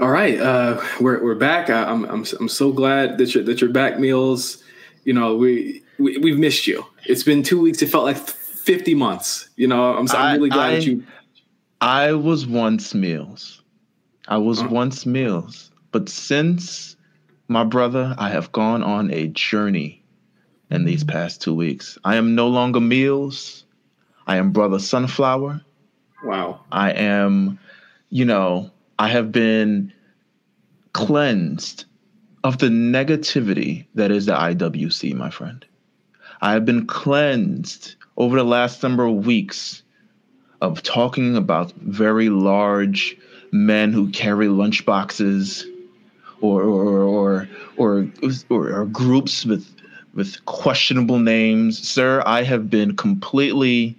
All right, uh, we're we're back. I, am I'm I'm so glad that you're that you're back, Meelz. You know, we, we we've missed you. It's been two weeks. It felt like fifty months. You know, I'm, I'm really glad I, that you. I was once Meelz. I was Uh-huh. once Meelz, but since my brother, I have gone on a journey in these past two weeks. I am no longer Meelz. I am Brother Sunflower. Wow. I am, you know, I have been cleansed of the negativity that is the IWC, my friend. I have been cleansed over the last number of weeks of talking about very large men who carry lunchboxes or or or or, or, or groups with with questionable names. Sir, I have been completely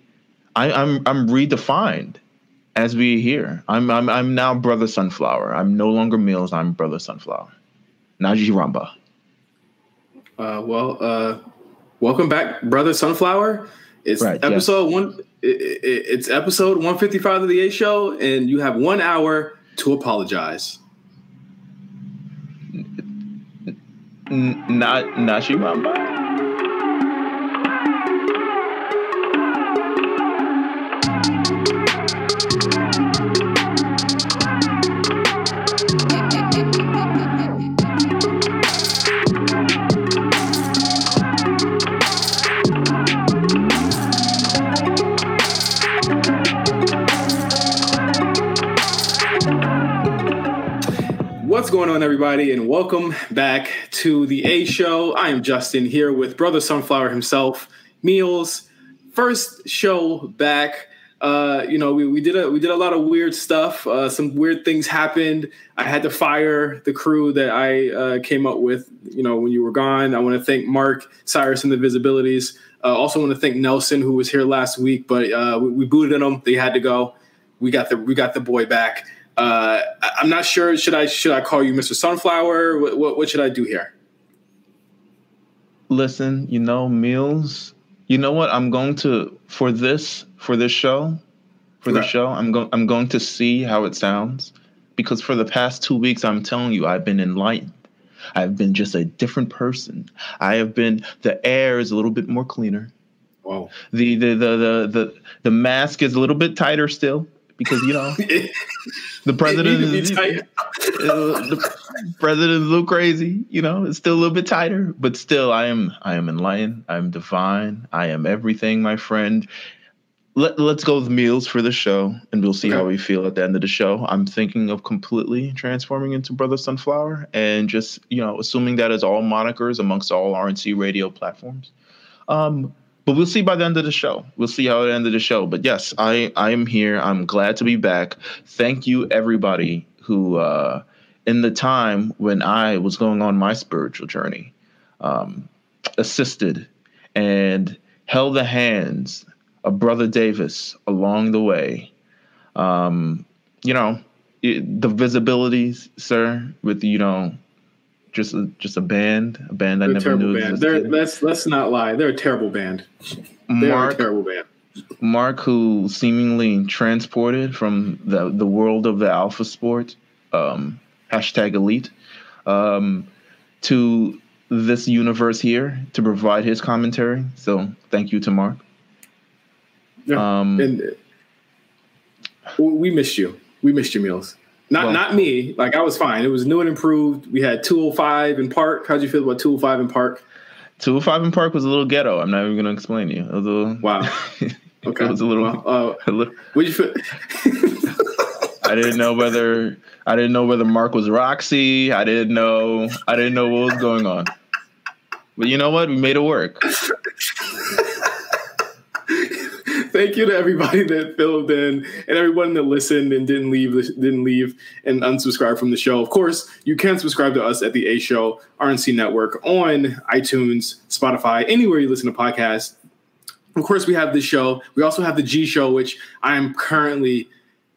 I, I'm I'm redefined as we hear. I'm I'm I'm now Brother Sunflower. I'm no longer Meelz. I'm Brother Sunflower. Naji Ramba. Uh, well, uh, welcome back, brother Sunflower. It's Right, yes. episode one. i i it's episode 155 of the A Show, and you have one hour to apologize. N- not Naji Ramba. Going on, everybody, and welcome back to the A Show. I am Justin here with Brother Sunflower himself, Meelz. First show back. Uh, you know, we, we did a we did a lot of weird stuff. Uh, some weird things happened. I had to fire the crew that I uh, came up with. You know, when you were gone. I want to thank Mark, Cyrus, and the Visibilities. Uh, also want to thank Nelson, who was here last week, but uh, we, we booted him. They had to go. We got the we got the boy back. Uh, I'm not sure. Should I should I call you Mr. Sunflower? What what, what should I do here? Listen, you know, Meelz. You know what? I'm going to for this for this show, for the show. I'm going. I'm going to see how it sounds, because for the past two weeks, I'm telling you, I've been enlightened. I've been just a different person. I have been. The air is a little bit more cleaner. Whoa. The the the the the, the mask is a little bit tighter still because you know the president is uh, the president is a little crazy, you know, it's still a little bit tighter, but still I am I am enlightened, I'm divine, I am everything, my friend. Let, let's go with Meelz for the show and we'll see how we feel at the end of the show. I'm thinking of completely transforming into Brother Sunflower and just, you know, assuming that is all monikers amongst all RNC radio platforms. Um, but we'll see by the end of the show. We'll see how it end of the show. But yes, I I am here. I'm glad to be back. Thank you everybody who uh in the time when I was going on my spiritual journey, um, assisted and held the hands of Brother Davis along the way. Um, you know, it, the visibilities, sir, with you know, just a, just a band, a band I They're a never knew band. They're, existed. let's let's not lie. They're a terrible band. They are a Mark, terrible band. Mark, who seemingly transported from the the world of the alpha sport, um, hashtag elite, um, to this universe here to provide his commentary. So thank you to Mark. Yeah. Um, and uh, we missed you. We missed you, Meelz. Not Well- not me. Like I was fine. It was new and improved. We had 205 in Park. How'd you feel about 205 in Park? 205 in Park was a little ghetto. I'm not even going to explain to you. It was a little, Wow. Okay. it was a little, Well, uh, a little what'd you feel? I didn't know whether I didn't know whether Mark was Roxy. I didn't know I didn't know what was going on. But you know what? We made it work. Thank you to everybody that filled in and everyone that listened and didn't leave didn't leave and unsubscribe from the show. Of course, you can subscribe to us at the A Show RNC Network on iTunes, Spotify, anywhere you listen to podcasts. Of course, we have this show. We also have the G Show, which I am currently.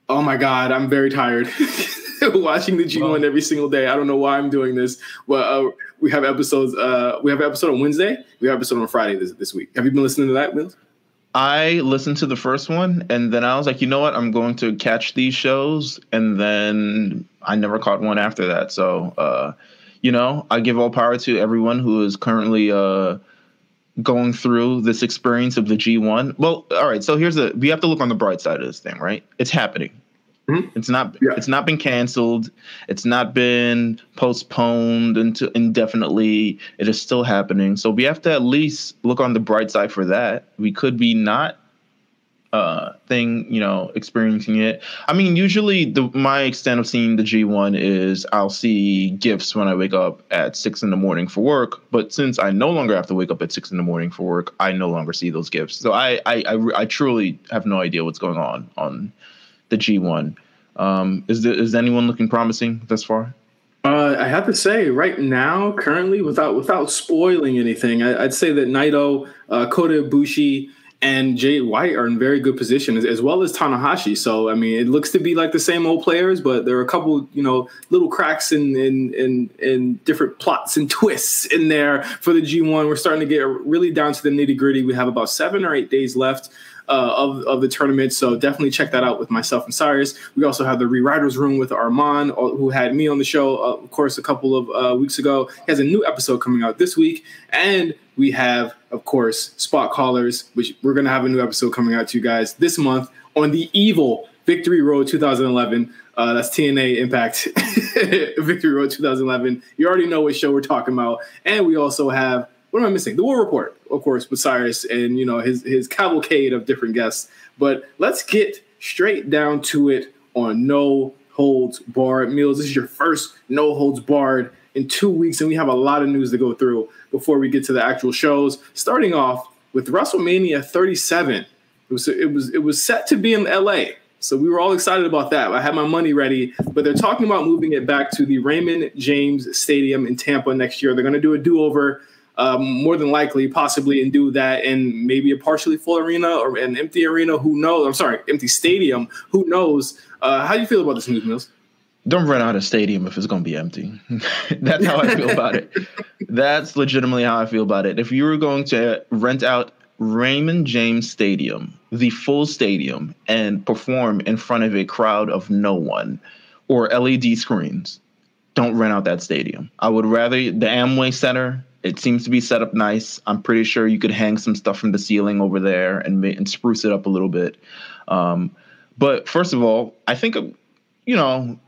Oh my God, I'm very tired. Watching the G one every single day. I don't know why I'm doing this. Well, uh, we have episodes. Uh, we have an episode on Wednesday. We have an episode on Friday this, this week. Have you been listening to that, Mills? I listened to the first one and then I was like, you know what? I'm going to catch these shows. And then I never caught one after that. So, uh, you know, I give all power to everyone who is currently uh, going through this experience of the G1. Well, all right. So here's the we have to look on the bright side of this thing, right? It's happening. Mm-hmm. It's not. Yeah. It's not been canceled. It's not been postponed into indefinitely. It is still happening. So we have to at least look on the bright side for that. We could be not uh thing you know experiencing it i mean usually the my extent of seeing the g1 is i'll see gifts when i wake up at six in the morning for work but since i no longer have to wake up at six in the morning for work i no longer see those gifts so i i i, I truly have no idea what's going on on the g1 um is there is anyone looking promising thus far uh, I have to say, right now, currently, without without spoiling anything, I, would say that Naito, uh, Kota Ibushi, and Jay White are in very good position as, as, well as Tanahashi. So I mean, it looks to be like the same old players, but there are a couple, you know, little cracks in in in, in different plots and twists in there for the G1. We're starting to get really down to the nitty gritty. We have about seven or eight days left. Uh, of, of the tournament. So definitely check that out with myself and Cyrus. We also have the Rewriters Room with Armand, uh, who had me on the show, uh, of course, a couple of uh, weeks ago. He has a new episode coming out this week. And we have, of course, Spot Callers, which we're going to have a new episode coming out to you guys this month on the Evil Victory Road 2011. Uh, that's TNA Impact Victory Road 2011. You already know what show we're talking about. And we also have, what am I missing? The War Report, of course, with Cyrus and, you know, his, his cavalcade of different guests. But let's get straight down to it on No Holds Barred Meelz. This is your first No Holds Barred in two weeks, and we have a lot of news to go through before we get to the actual shows. Starting off with WrestleMania 37. It was it was it was set to be in LA. So we were all excited about that. I had my money ready, but they're talking about moving it back to the Raymond James Stadium in Tampa next year. They're going to do a do-over, um, more than likely, possibly, and do that in maybe a partially full arena or an empty arena. Who knows? I'm sorry, empty stadium. Who knows? Uh, how do you feel about this news, Mills? don't rent out a stadium if it's going to be empty. That's how I feel about it. That's legitimately how I feel about it. If you were going to rent out Raymond James Stadium, the full stadium, and perform in front of a crowd of no one or LED screens, don't rent out that stadium. I would rather the Amway Center. It seems to be set up nice. I'm pretty sure you could hang some stuff from the ceiling over there and and spruce it up a little bit. Um, but first of all, I think you know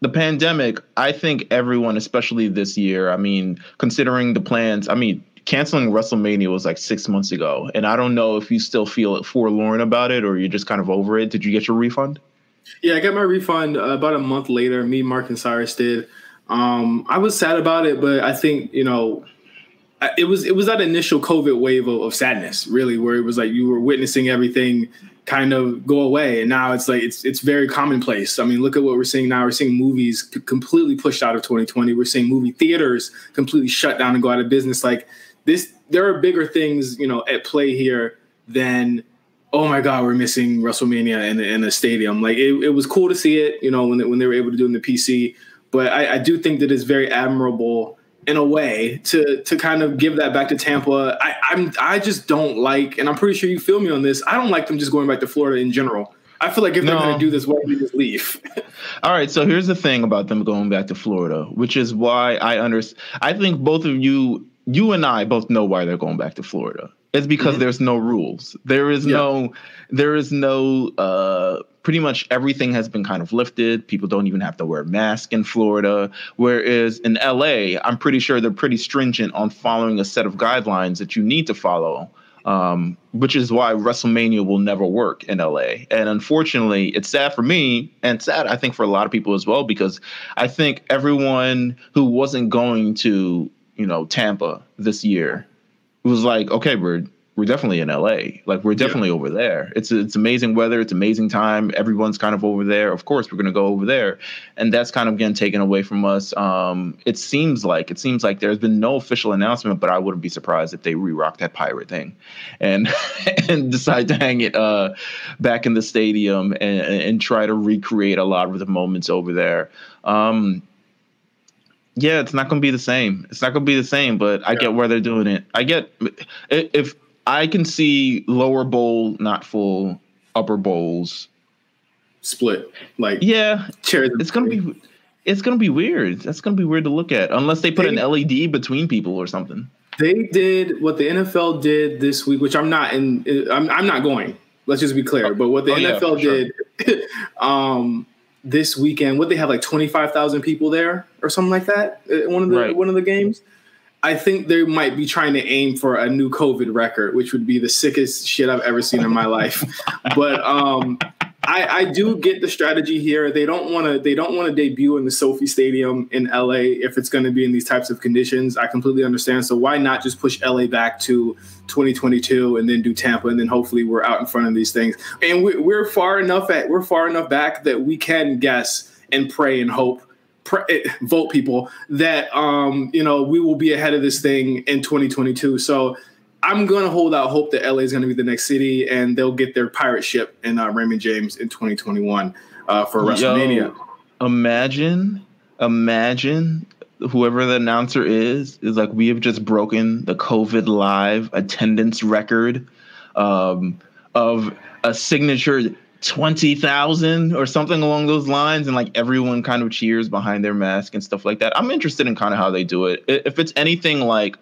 the pandemic, I think everyone, especially this year, I mean, considering the plans, I mean, canceling WrestleMania was like six months ago. And I don't know if you still feel forlorn about it or you're just kind of over it. Did you get your refund? Yeah, I got my refund uh, about a month later. Me, Mark, and Cyrus did. Um, I was sad about it, but I think, you know, it was it was that initial COVID wave of, of sadness, really, where it was like you were witnessing everything kind of go away. And now it's like it's it's very commonplace. I mean look at what we're seeing now. We're seeing movies completely pushed out of 2020 we're seeing movie theaters completely shut down and go out of business. Like this there are bigger things you know at play here than oh my god we're missing wrestlemania in, in a stadium. Like it, it was cool to see it you know when they, when they were able to do it in the pc but I, I do think that it's very admirable in a way to to kind of give that back to Tampa. I, I'm I just don't like, and I'm pretty sure you feel me on this. I don't like them just going back to Florida in general. I feel like if no. they're going to do this, why don't they just leave? All right. So here's the thing about them going back to Florida, which is why I understand. I think both of you, you and I, both know why they're going back to Florida. It's because mm-hmm. there's no rules. There is yeah. no, there is no uh, pretty much everything has been kind of lifted. People don't even have to wear a mask in Florida. Whereas in LA, I'm pretty sure they're pretty stringent on following a set of guidelines that you need to follow. Um, which is why WrestleMania will never work in LA. And unfortunately, it's sad for me and sad, I think, for a lot of people as well, because I think everyone who wasn't going to, you know, Tampa this year was like, okay, we're we're definitely in LA. Like we're definitely yeah. over there. It's it's amazing weather. It's amazing time. Everyone's kind of over there. Of course, we're gonna go over there, and that's kind of getting taken away from us. Um, it seems like it seems like there's been no official announcement, but I wouldn't be surprised if they re-rock that pirate thing, and and decide to hang it uh, back in the stadium and, and try to recreate a lot of the moments over there. Um, yeah, it's not going to be the same. It's not going to be the same, but I yeah. get where they're doing it. I get if I can see lower bowl not full, upper bowls split. Like yeah, chairs. It's gonna be it's gonna be weird. That's gonna be weird to look at unless they put they, an LED between people or something. They did what the NFL did this week, which I'm not in. I'm, I'm not going. Let's just be clear. Oh, but what the oh, NFL yeah, did sure. um, this weekend, what they have like 25,000 people there or something like that. One of the right. one of the games. I think they might be trying to aim for a new COVID record, which would be the sickest shit I've ever seen in my life. But um, I, I do get the strategy here. They don't want to. They don't want to debut in the SoFi Stadium in LA if it's going to be in these types of conditions. I completely understand. So why not just push LA back to 2022 and then do Tampa and then hopefully we're out in front of these things. And we, we're far enough at we're far enough back that we can guess and pray and hope eh, vote people that um, you know we will be ahead of this thing in 2022. So I'm going to hold out hope that LA is going to be the next city and they'll get their pirate ship in uh, Raymond James in 2021 uh, for WrestleMania. Yo, imagine, imagine whoever the announcer is is like we have just broken the COVID live attendance record um, of a signature 20,000 or something along those lines and like everyone kind of cheers behind their mask and stuff like that. I'm interested in kind of how they do it. If it's anything like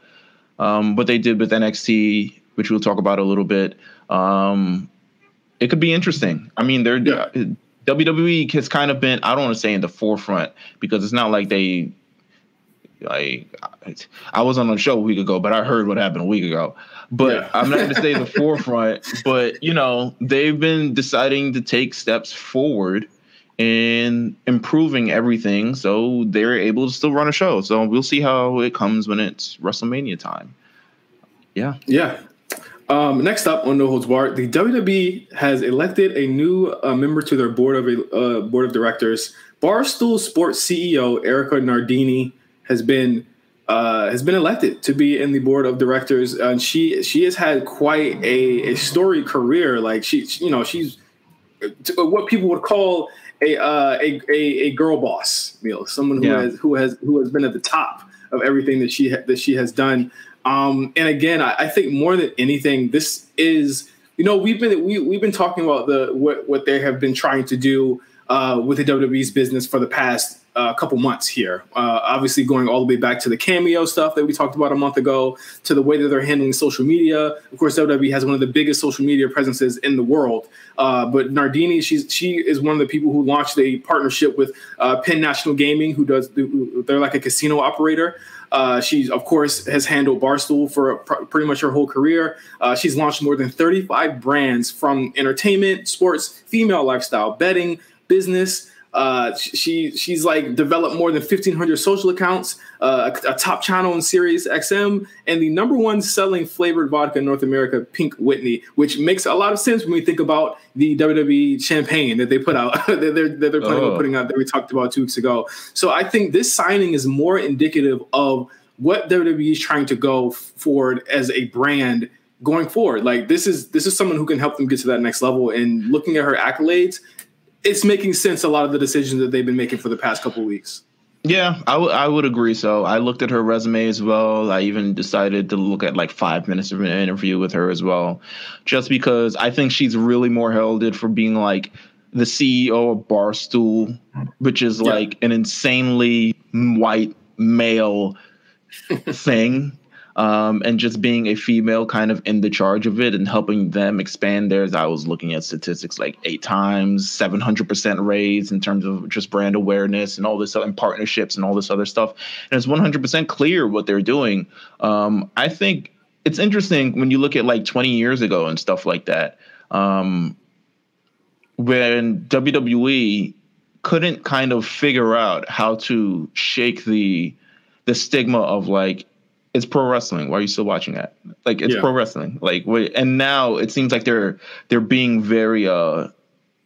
um, what they did with NXT, which we'll talk about a little bit. Um, it could be interesting. I mean, they're yeah. WWE has kind of been I don't want to say in the forefront because it's not like they like I was on a show a week ago, but I heard what happened a week ago. But yeah. I'm not going to say the forefront, but you know they've been deciding to take steps forward and improving everything so they're able to still run a show. So we'll see how it comes when it's WrestleMania time. Yeah. Yeah. Um, next up on No Holds Barred, the WWE has elected a new uh, member to their board of uh, board of directors. Barstool Sports CEO Erika Nardini has been uh, has been elected to be in the board of directors, and she she has had quite a, a storied career. Like she, you know, she's what people would call a uh, a, a, a girl boss, you know, someone who yeah. has who has who has been at the top of everything that she ha- that she has done. Um, and again, I, I, think more than anything, this is you know we've been we we've been talking about the what what they have been trying to do uh, with the WWE's business for the past a couple months here. Uh, obviously, going all the way back to the cameo stuff that we talked about a month ago, to the way that they're handling social media. Of course, WWE has one of the biggest social media presences in the world. Uh, but Nardini, she's she is one of the people who launched a partnership with uh, Penn National Gaming, who does they're like a casino operator. Uh, she, of course, has handled Barstool for pr- pretty much her whole career. Uh, she's launched more than 35 brands from entertainment, sports, female lifestyle, betting, business. Uh, she she's like developed more than 1,500 social accounts, uh, a, a, top channel in Sirius XM, and the number one selling flavored vodka in North America, Pink Whitney, which makes a lot of sense when we think about the WWE champagne that they put out, that they're, that they're planning oh. on putting out that we talked about two weeks ago. So I think this signing is more indicative of what WWE is trying to go forward as a brand going forward. Like this is this is someone who can help them get to that next level. And looking at her accolades, it's making sense a lot of the decisions that they've been making for the past couple weeks. Yeah, I, w- I would agree. So I looked at her resume as well. I even decided to look at like five minutes of an interview with her as well, just because I think she's really more heralded for being like the CEO of Barstool, which is yeah. like an insanely white male thing um, and just being a female kind of in the charge of it and helping them expand theirs. I was looking at statistics like eight times, 700% raise in terms of just brand awareness and all this and partnerships and all this other stuff. And it's 100% clear what they're doing. Um, I think it's interesting when you look at like 20 years ago and stuff like that. Um, when WWE couldn't kind of figure out how to shake the the stigma of like it's pro wrestling. Why are you still watching that? Like it's yeah. pro wrestling. Like and now it seems like they're they're being very uh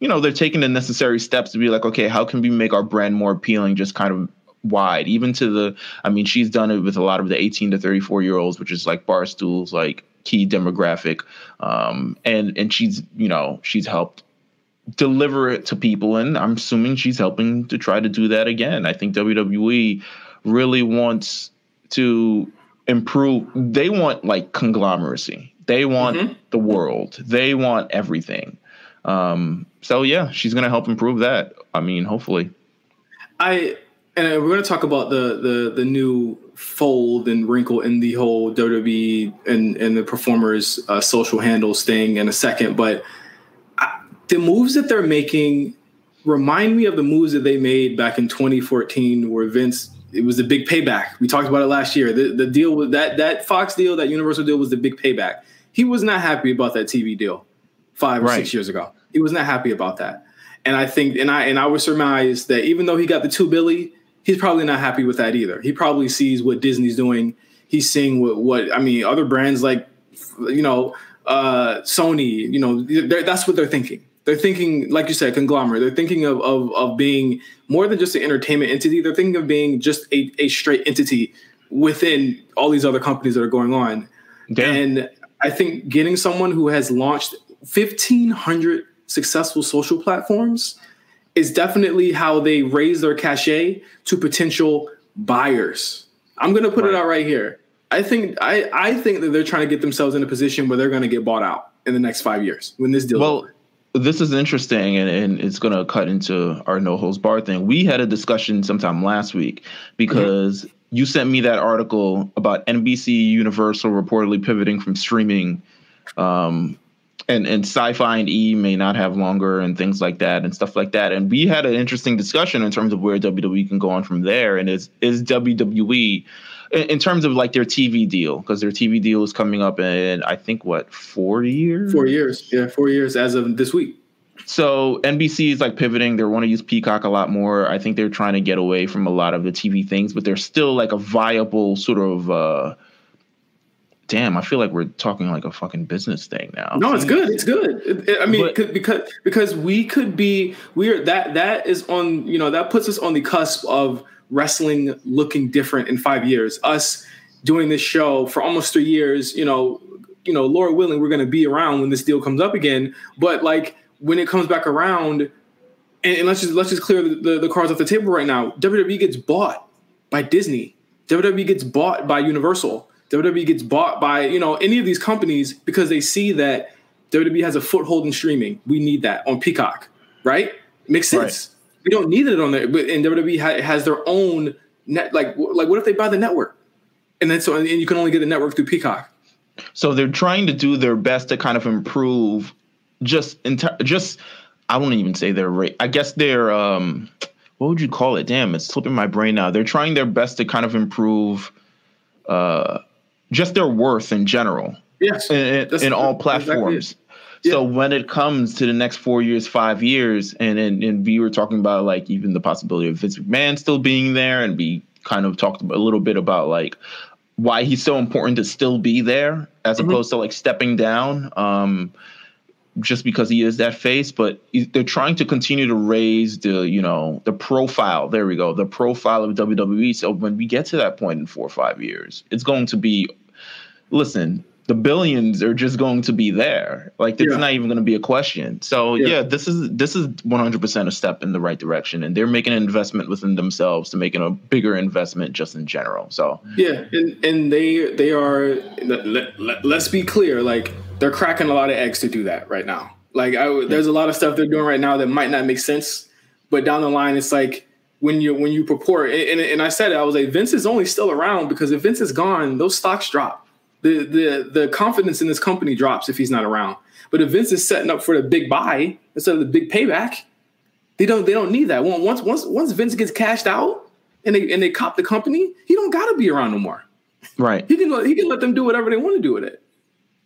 you know, they're taking the necessary steps to be like, okay, how can we make our brand more appealing just kind of wide, even to the I mean, she's done it with a lot of the 18 to 34 year olds, which is like bar stools, like key demographic. Um and and she's, you know, she's helped deliver it to people and I'm assuming she's helping to try to do that again. I think WWE really wants to improve they want like conglomeracy they want mm-hmm. the world. They want everything. Um, so yeah, she's gonna help improve that. I mean, hopefully. I and we're gonna talk about the the the new fold and wrinkle in the whole WWE and and the performers' uh, social handles thing in a second, but I, the moves that they're making remind me of the moves that they made back in 2014, where Vince it was the big payback. We talked about it last year. The, the deal with that that Fox deal, that Universal deal was the big payback. He was not happy about that TV deal five or right. six years ago. He was not happy about that. And I think and I and I would surmise that even though he got the two Billy, he's probably not happy with that either. He probably sees what Disney's doing. He's seeing what what I mean, other brands like you know, uh Sony, you know, that's what they're thinking they're thinking, like you said, conglomerate. They're thinking of, of, of being more than just an entertainment entity. They're thinking of being just a, a straight entity within all these other companies that are going on. Damn. And I think getting someone who has launched 1,500 successful social platforms is definitely how they raise their cachet to potential buyers. I'm going to put right. it out right here. I think I, I think that they're trying to get themselves in a position where they're going to get bought out in the next five years when this deal. Well, over this is interesting and, and it's going to cut into our no holds bar thing. We had a discussion sometime last week because you sent me that article about NBC Universal reportedly pivoting from streaming um, and, and Syfy and E may not have longer and things like that and stuff like that. And we had an interesting discussion in terms of where WWE can go on from there. And is is WWE in terms of like their TV deal because their TV deal is coming up in I think what four years. Four years, yeah, four years as of this week. So NBC is like pivoting. They want to use Peacock a lot more. I think they're trying to get away from a lot of the TV things, but they're still like a viable sort of. uh Damn, I feel like we're talking like a fucking business thing now. No, it's good. It's good. It, it, I mean, but, because because we could be we're that that is on you know that puts us on the cusp of wrestling looking different in five years. Us doing this show for almost three years, you know, you know, Lord willing, we're going to be around when this deal comes up again. But like when it comes back around, and, and let's just let's just clear the, the, the cards off the table right now. WWE gets bought by Disney. WWE gets bought by Universal. WWE gets bought by you know any of these companies because they see that WWE has a foothold in streaming. We need that on Peacock, right? Makes sense. Right we don't need it on there. But and WWE ha- has their own net. Like like what if they buy the network, and then so and you can only get the network through Peacock. So they're trying to do their best to kind of improve. Just in just I won't even say their rate. I guess their um, what would you call it? Damn, it's slipping my brain now. They're trying their best to kind of improve, uh, just their worth in general. Yes, in, in all platforms. Exactly so when it comes to the next four years, five years, and, and and we were talking about like even the possibility of Vince McMahon still being there, and we kind of talked a little bit about like why he's so important to still be there as mm-hmm. opposed to like stepping down. Um, just because he is that face, but they're trying to continue to raise the, you know, the profile. There we go, the profile of WWE. So when we get to that point in four or five years, it's going to be, listen, the billions are just going to be there. Like it's yeah. not even going to be a question. So yeah. yeah. this is this is 100% a step in the right direction, and they're making an investment within themselves to making a bigger investment just in general. So yeah, and and they they are. Let, let, let's be clear, like they're cracking a lot of eggs to do that right now. Like I, there's a lot of stuff they're doing right now that might not make sense, but down the line, it's like when you when you purport. And, and, and I said it, I was like, Vince is only still around because if Vince is gone, those stocks drop the the the confidence in this company drops if he's not around. But if Vince is setting up for the big buy instead of the big payback, they don't they don't need that. Once once once Vince gets cashed out and they and they cop the company, he don't got to be around no more. Right. He can he can let them do whatever they want to do with it.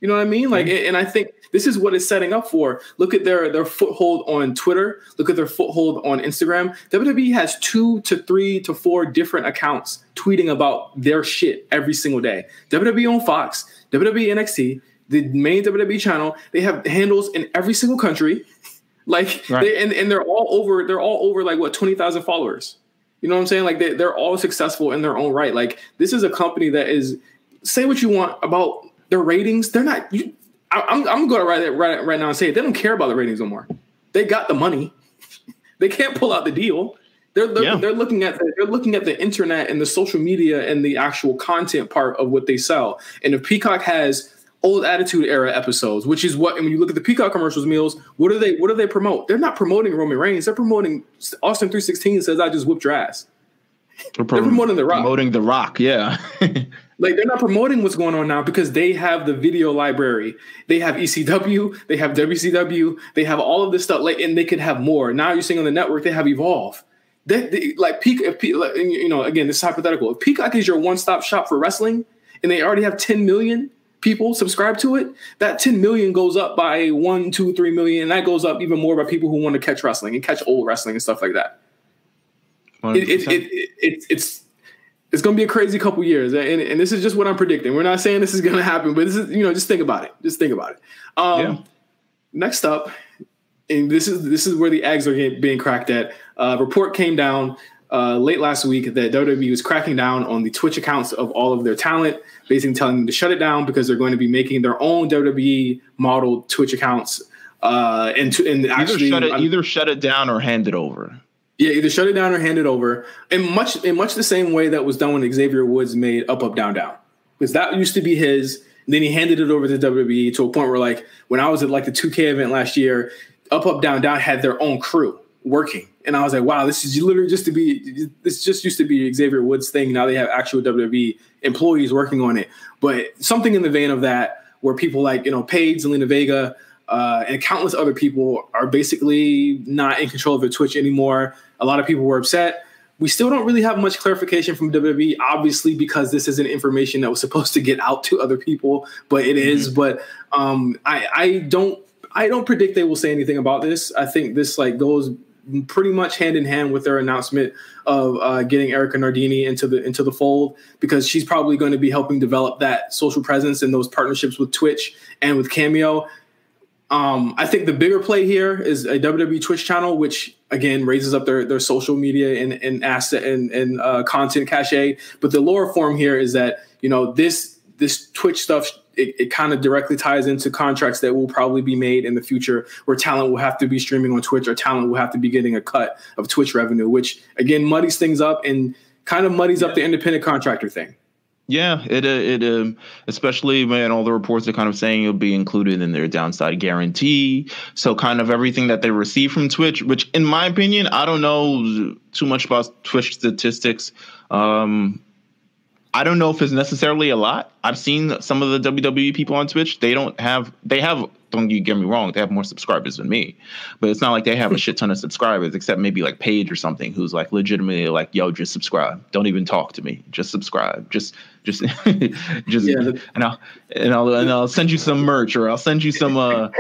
You know what I mean? Like, mm-hmm. and I think this is what it's setting up for. Look at their their foothold on Twitter. Look at their foothold on Instagram. WWE has two to three to four different accounts tweeting about their shit every single day. WWE on Fox, WWE NXT, the main WWE channel. They have handles in every single country. like, right. they, and and they're all over. They're all over like what twenty thousand followers. You know what I'm saying? Like they, they're all successful in their own right. Like this is a company that is say what you want about their ratings, they're not. You, I, am I'm going to write it right, right now and say it. They don't care about the ratings no more. They got the money. they can't pull out the deal. They're they're, yeah. they're looking at the, they're looking at the internet and the social media and the actual content part of what they sell. And if Peacock has old Attitude Era episodes, which is what. And when you look at the Peacock commercials, Meelz, what do they what do they promote? They're not promoting Roman Reigns. They're promoting Austin three sixteen says I just whipped your ass. They're, they're promoting the Rock. Promoting the Rock, yeah. like they're not promoting what's going on now because they have the video library. They have ECW, they have WCW, they have all of this stuff. Like, and they could have more. Now you're seeing on the network they have Evolve. They, they, like Peak, if, you know, again, this is hypothetical. If Peacock is your one stop shop for wrestling, and they already have 10 million people subscribe to it, that 10 million goes up by one, two, three million, and that goes up even more by people who want to catch wrestling and catch old wrestling and stuff like that. It, it, it, it, it's it's going to be a crazy couple years, and, and this is just what I'm predicting. We're not saying this is going to happen, but this is you know just think about it. Just think about it. Um, yeah. Next up, and this is this is where the eggs are being cracked at. Uh, report came down uh, late last week that WWE was cracking down on the Twitch accounts of all of their talent, basically telling them to shut it down because they're going to be making their own WWE model Twitch accounts. Uh, and to, and either actually, shut it, either shut it down or hand it over. Yeah, either shut it down or hand it over. In much in much the same way that was done when Xavier Woods made Up Up Down Down, because that used to be his. then he handed it over to WWE to a point where, like, when I was at like the 2K event last year, Up Up Down Down had their own crew working, and I was like, wow, this is literally just to be. This just used to be Xavier Woods thing. Now they have actual WWE employees working on it, but something in the vein of that, where people like you know Paige, Zelina Vega. Uh, and countless other people are basically not in control of their Twitch anymore. A lot of people were upset. We still don't really have much clarification from WWE, obviously, because this isn't information that was supposed to get out to other people, but it mm-hmm. is. But um, I, I don't, I don't predict they will say anything about this. I think this like goes pretty much hand in hand with their announcement of uh, getting Erika Nardini into the into the fold because she's probably going to be helping develop that social presence and those partnerships with Twitch and with Cameo. Um, I think the bigger play here is a WWE Twitch channel, which again raises up their, their social media and, and asset and, and uh, content cachet. But the lower form here is that you know this this Twitch stuff it, it kind of directly ties into contracts that will probably be made in the future where talent will have to be streaming on Twitch or talent will have to be getting a cut of Twitch revenue, which again muddies things up and kind of muddies yeah. up the independent contractor thing. Yeah, it uh, it um, especially man, all the reports are kind of saying it'll be included in their downside guarantee. So kind of everything that they receive from Twitch, which in my opinion, I don't know too much about Twitch statistics. Um, I don't know if it's necessarily a lot. I've seen some of the WWE people on Twitch. They don't have they have don't you get me wrong, they have more subscribers than me. But it's not like they have a shit ton of subscribers, except maybe like Paige or something who's like legitimately like, yo, just subscribe. Don't even talk to me. Just subscribe. Just just just yeah. and I'll and I'll and I'll send you some merch or I'll send you some uh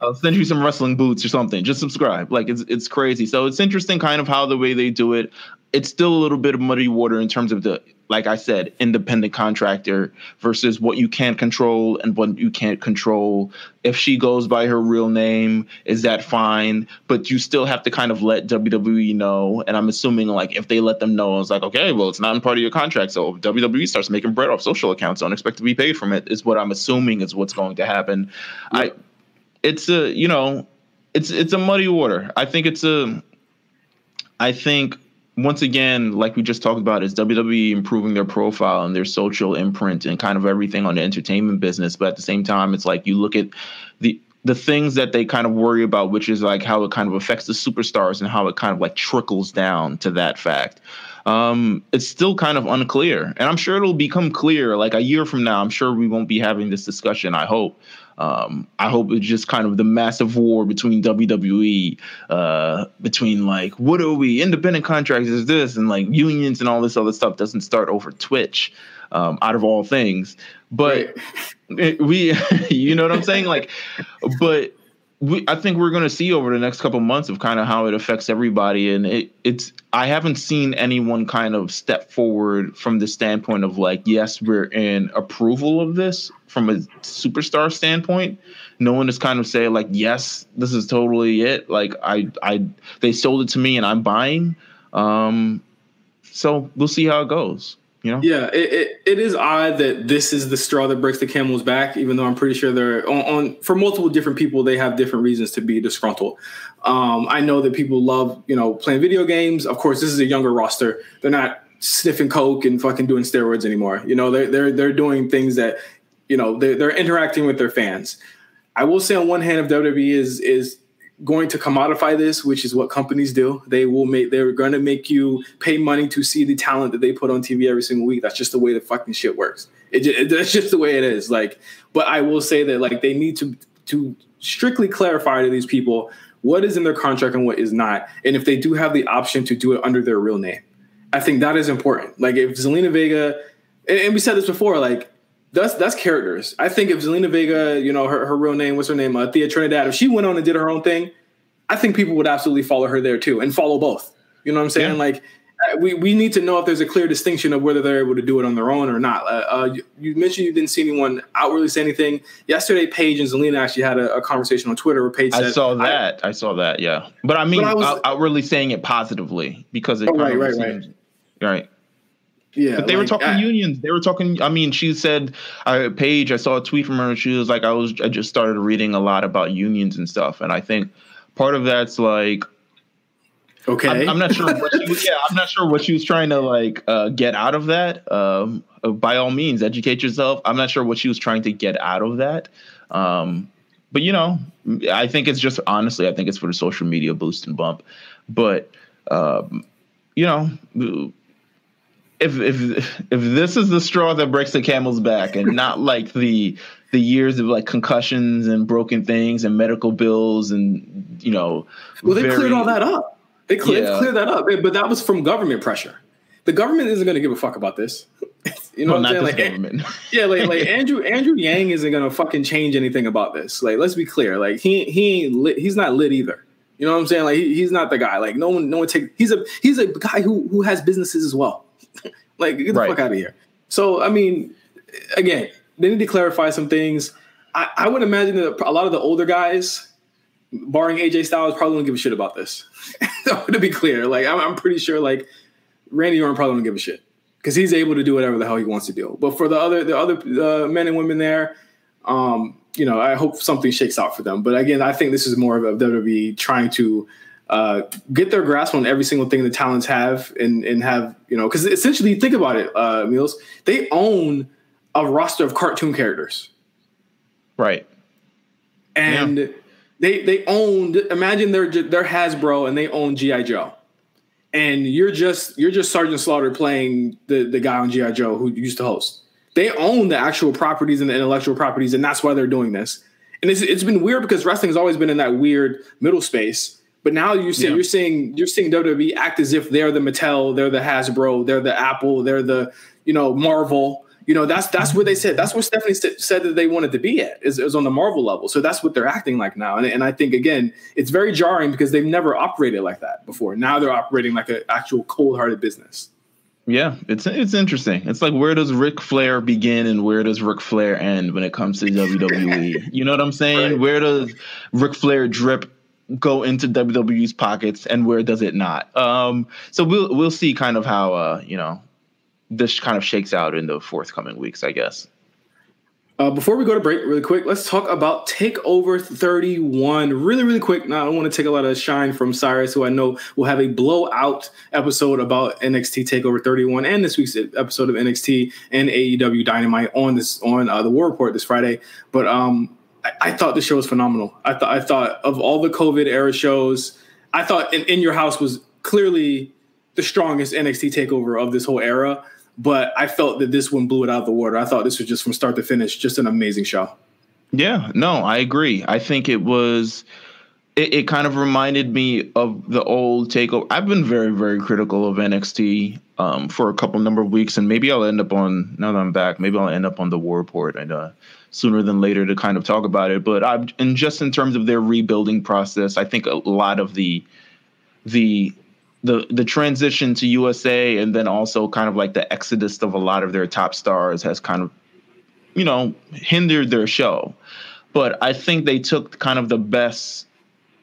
I'll send you some wrestling boots or something. Just subscribe. Like it's it's crazy. So it's interesting kind of how the way they do it. It's still a little bit of muddy water in terms of the like I said, independent contractor versus what you can't control and what you can't control. If she goes by her real name, is that fine? But you still have to kind of let WWE know. And I'm assuming like if they let them know, it's like, okay, well, it's not in part of your contract. So if WWE starts making bread off social accounts, don't expect to be paid from it, is what I'm assuming is what's going to happen. I it's a you know, it's it's a muddy water. I think it's a I think once again, like we just talked about, is WWE improving their profile and their social imprint and kind of everything on the entertainment business. But at the same time, it's like you look at the the things that they kind of worry about, which is like how it kind of affects the superstars and how it kind of like trickles down to that fact. Um, it's still kind of unclear, and I'm sure it'll become clear like a year from now. I'm sure we won't be having this discussion. I hope um, I hope it's just kind of the massive war between WWE, uh, between like what are we independent contractors is this and like unions and all this other stuff doesn't start over Twitch, um, out of all things. But right. we, you know what I'm saying? Like, but we, I think we're going to see over the next couple months of kind of how it affects everybody, and it, it's. I haven't seen anyone kind of step forward from the standpoint of like, yes, we're in approval of this from a superstar standpoint. No one is kind of saying like, yes, this is totally it. Like, I, I, they sold it to me, and I'm buying. Um, so we'll see how it goes. You know? Yeah, it, it, it is odd that this is the straw that breaks the camel's back, even though I'm pretty sure they're on, on for multiple different people, they have different reasons to be disgruntled. Um, I know that people love, you know, playing video games. Of course, this is a younger roster. They're not sniffing coke and fucking doing steroids anymore. You know, they're they're they're doing things that You know, they're, they're interacting with their fans. I will say on one hand, if WWE is is going to commodify this, which is what companies do, they will make they're going to make you pay money to see the talent that they put on TV every single week. That's just the way the fucking shit works. It, it that's just the way it is. Like, but I will say that like they need to to strictly clarify to these people what is in their contract and what is not, and if they do have the option to do it under their real name. I think that is important. Like if Zelina Vega, and, and we said this before, like that's that's characters. I think if Zelina Vega, you know, her, her real name, what's her name, uh, Thea Trinidad, if she went on and did her own thing, I think people would absolutely follow her there too and follow both. You know what I'm saying? Yeah. Like uh, we, we need to know if there's a clear distinction of whether they're able to do it on their own or not. Uh, uh, you, you, mentioned you didn't see anyone outwardly say anything. Yesterday, Paige and Zelina actually had a, a conversation on Twitter where Paige said, I saw that. I, I saw that, yeah. But I mean, but I was, out, outwardly saying it positively because it oh, right, right, right. right. Yeah, but they like, were talking I, unions. They were talking. I mean, she said, "I Paige." I saw a tweet from her. She was like, "I was. I just started reading a lot about unions and stuff." And I think part of that's like, okay, I'm, I'm not sure. What she was, yeah, I'm not sure what she was trying to like uh, get out of that. Um, uh, by all means, educate yourself. I'm not sure what she was trying to get out of that. Um, but you know, I think it's just honestly, I think it's for the social media boost and bump. But um, you know if if if this is the straw that breaks the camel's back and not like the the years of like concussions and broken things and medical bills and you know well they very, cleared all that up. They cleared, yeah. cleared that up but that was from government pressure. The government isn't going to give a fuck about this. You know well, what i'm saying? like yeah like, like andrew andrew yang isn't going to fucking change anything about this. Like let's be clear. Like he he ain't lit he's not lit either. You know what i'm saying? Like he, he's not the guy. Like no one no one take he's a he's a guy who who has businesses as well like, get the right. fuck out of here. So, I mean, again, they need to clarify some things. I, I would imagine that a lot of the older guys, barring AJ Styles, probably don't give a shit about this. to be clear, like I'm, I'm, pretty sure like Randy Orton probably don't give a shit because he's able to do whatever the hell he wants to do. But for the other the other uh, men and women there, um, you know, I hope something shakes out for them. But again, I think this is more of a WWE trying to uh, get their grasp on every single thing the talents have and and have you know because essentially think about it, uh, Meelz they own a roster of cartoon characters, right? And yeah. they they owned. Imagine they're they're Hasbro and they own GI Joe, and you're just you're just Sergeant Slaughter playing the the guy on GI Joe who used to host. They own the actual properties and the intellectual properties, and that's why they're doing this. And it's, it's been weird because wrestling has always been in that weird middle space but now you see, yeah. you're seeing you're seeing WWE act as if they're the Mattel, they're the Hasbro, they're the Apple, they're the you know Marvel. You know that's that's where they said that's where Stephanie said that they wanted to be at is, is on the Marvel level. So that's what they're acting like now. And, and I think again, it's very jarring because they've never operated like that before. Now they're operating like an actual cold hearted business. Yeah, it's it's interesting. It's like where does Ric Flair begin and where does Ric Flair end when it comes to WWE? you know what I'm saying? Right. Where does Ric Flair drip go into WWE's pockets and where does it not? Um, so we'll we'll see kind of how uh, you know this kind of shakes out in the forthcoming weeks, I guess. Uh, before we go to break, really quick, let's talk about Takeover 31. Really, really quick. Now, I don't want to take a lot of shine from Cyrus, who I know will have a blowout episode about NXT Takeover 31 and this week's episode of NXT and AEW Dynamite on this on uh, the War Report this Friday. But um, I, I thought the show was phenomenal. I thought I thought of all the COVID era shows, I thought in, in Your House was clearly the strongest NXT takeover of this whole era. But I felt that this one blew it out of the water. I thought this was just from start to finish, just an amazing show. Yeah, no, I agree. I think it was it, it, kind of reminded me of the old takeover. I've been very, very critical of NXT um, for a couple number of weeks, and maybe I'll end up on now that I'm back. Maybe I'll end up on the War Report and uh, sooner than later to kind of talk about it. But I, and just in terms of their rebuilding process, I think a lot of the the the the transition to USA and then also kind of like the exodus of a lot of their top stars has kind of you know hindered their show. But I think they took kind of the best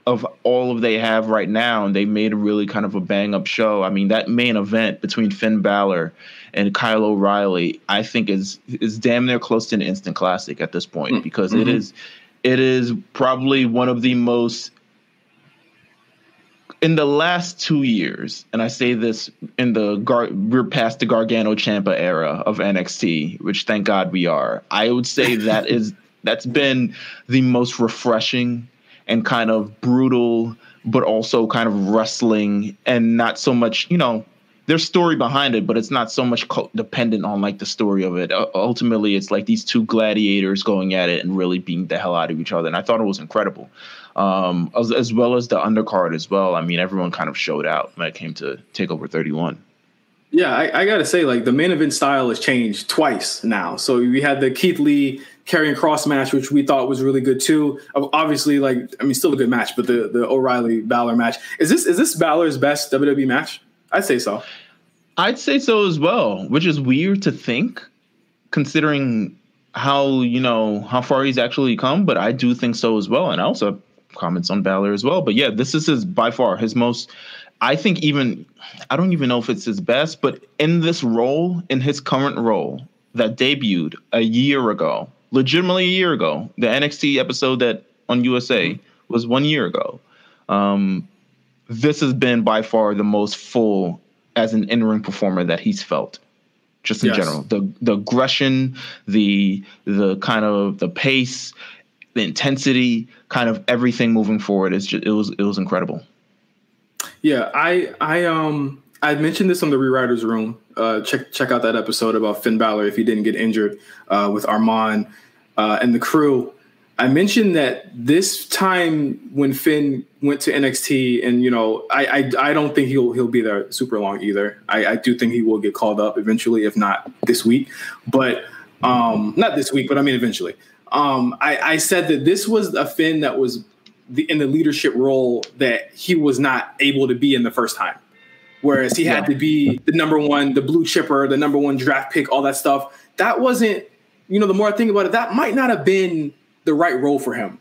of all of they have right now, and they made a really kind of a bang up show. I mean, that main event between Finn Balor and Kyle O'Reilly, I think is is damn near close to an instant classic at this point mm-hmm. because it is it is probably one of the most in the last two years, and I say this in the Gar- we're past the Gargano Ciampa era of NXT, which thank God we are. I would say that is that's been the most refreshing and kind of brutal, but also kind of wrestling and not so much, you know, there's story behind it, but it's not so much co- dependent on like the story of it. Uh, ultimately, it's like these two gladiators going at it and really beating the hell out of each other. And I thought it was incredible, um, as, as well as the undercard as well. I mean, everyone kind of showed out when it came to Takeover 31. Yeah, I, I got to say, like the main event style has changed twice now. So we had the Keith Lee Karrion Kross match, which we thought was really good too. Obviously, like I mean, still a good match, but the the O'Reilly Balor match is this is this Balor's best WWE match? I'd say so. I'd say so as well, which is weird to think, considering how you know how far he's actually come. But I do think so as well, and I also have comments on Balor as well. But yeah, this is his by far his most. I think even I don't even know if it's his best, but in this role, in his current role that debuted a year ago, legitimately a year ago, the NXT episode that on USA mm-hmm. was one year ago. Um, this has been by far the most full as an in-ring performer that he's felt just in yes. general the the aggression the the kind of the pace the intensity kind of everything moving forward is just it was it was incredible yeah i i um i mentioned this on the rewriters room uh check check out that episode about finn Balor if he didn't get injured uh with armand uh and the crew I mentioned that this time when Finn went to NXT, and you know, I I, I don't think he'll he'll be there super long either. I, I do think he will get called up eventually, if not this week, but um, not this week, but I mean eventually. Um, I, I said that this was a Finn that was the, in the leadership role that he was not able to be in the first time. Whereas he had yeah. to be the number one, the blue chipper, the number one draft pick, all that stuff. That wasn't, you know, the more I think about it, that might not have been the right role for him.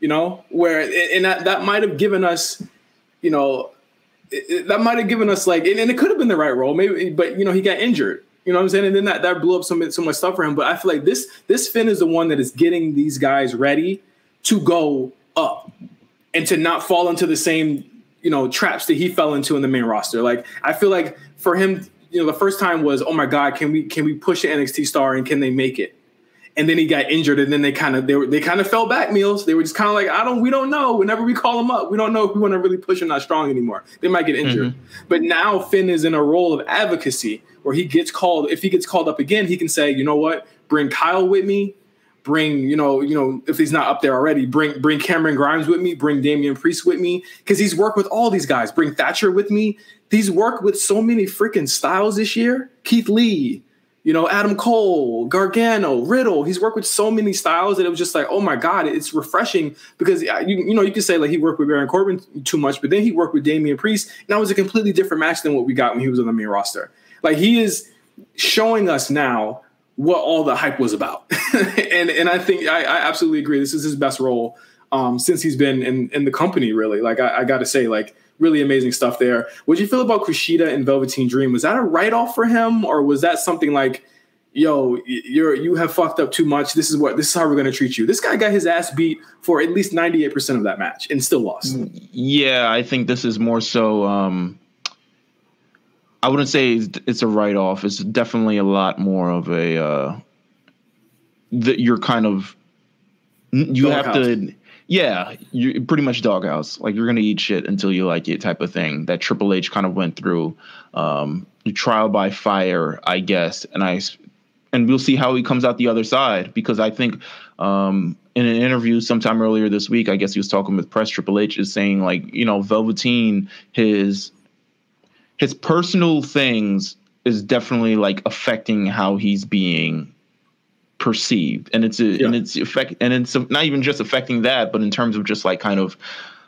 You know, where and that that might have given us, you know, it, that might have given us like, and, and it could have been the right role, maybe, but you know, he got injured. You know what I'm saying? And then that, that blew up so much, so much stuff for him. But I feel like this this Finn is the one that is getting these guys ready to go up and to not fall into the same you know traps that he fell into in the main roster. Like I feel like for him, you know, the first time was, oh my god, can we can we push an NXT star and can they make it? and then he got injured, and then they kind of they were they kind of fell back. Meelz. They were just kind of like, I don't, we don't know. Whenever we call him up, we don't know if we want to really push him not strong anymore. They might get injured. Mm-hmm. But now Finn is in a role of advocacy where he gets called. If he gets called up again, he can say, you know what, bring Kyle with me. Bring, you know, you know, if he's not up there already, bring bring Cameron Grimes with me, bring Damian Priest with me, because he's worked with all these guys. Bring Thatcher with me. He's worked with so many freaking styles this year. Keith Lee, you know, Adam Cole, Gargano, Riddle. He's worked with so many styles that it was just like, oh my god, it's refreshing because uh, you you know you could say like he worked with Baron Corbin too much, but then he worked with Damian Priest, and that was a completely different match than what we got when he was on the main roster. Like he is showing us now what all the hype was about, and and I think I, I, absolutely agree. This is his best role um, since he's been in in the company. Really, like I, I got to say, like really amazing stuff there. What you feel about Kushida and Velveteen Dream? Was that a write off for him, or was that something like, yo, you're you have fucked up too much. This is what this is how we're gonna treat you. This guy got his ass beat for at least ninety eight percent of that match and still lost. Yeah, I think this is more so. Um, I wouldn't say it's a write off. It's definitely a lot more of a. Uh, that you're kind of you have to yeah, you're pretty much doghouse. Like you're gonna eat shit until you like it, type of thing. That Triple H kind of went through. Um, trial by fire, I guess, and I and we'll see how he comes out the other side because I think um, in an interview sometime earlier this week, I guess he was talking with press. Triple H is saying like you know Velveteen his his personal things is definitely like affecting how he's being perceived. And it's a, yeah. and it's effect and it's not even just affecting that but in terms of just like kind of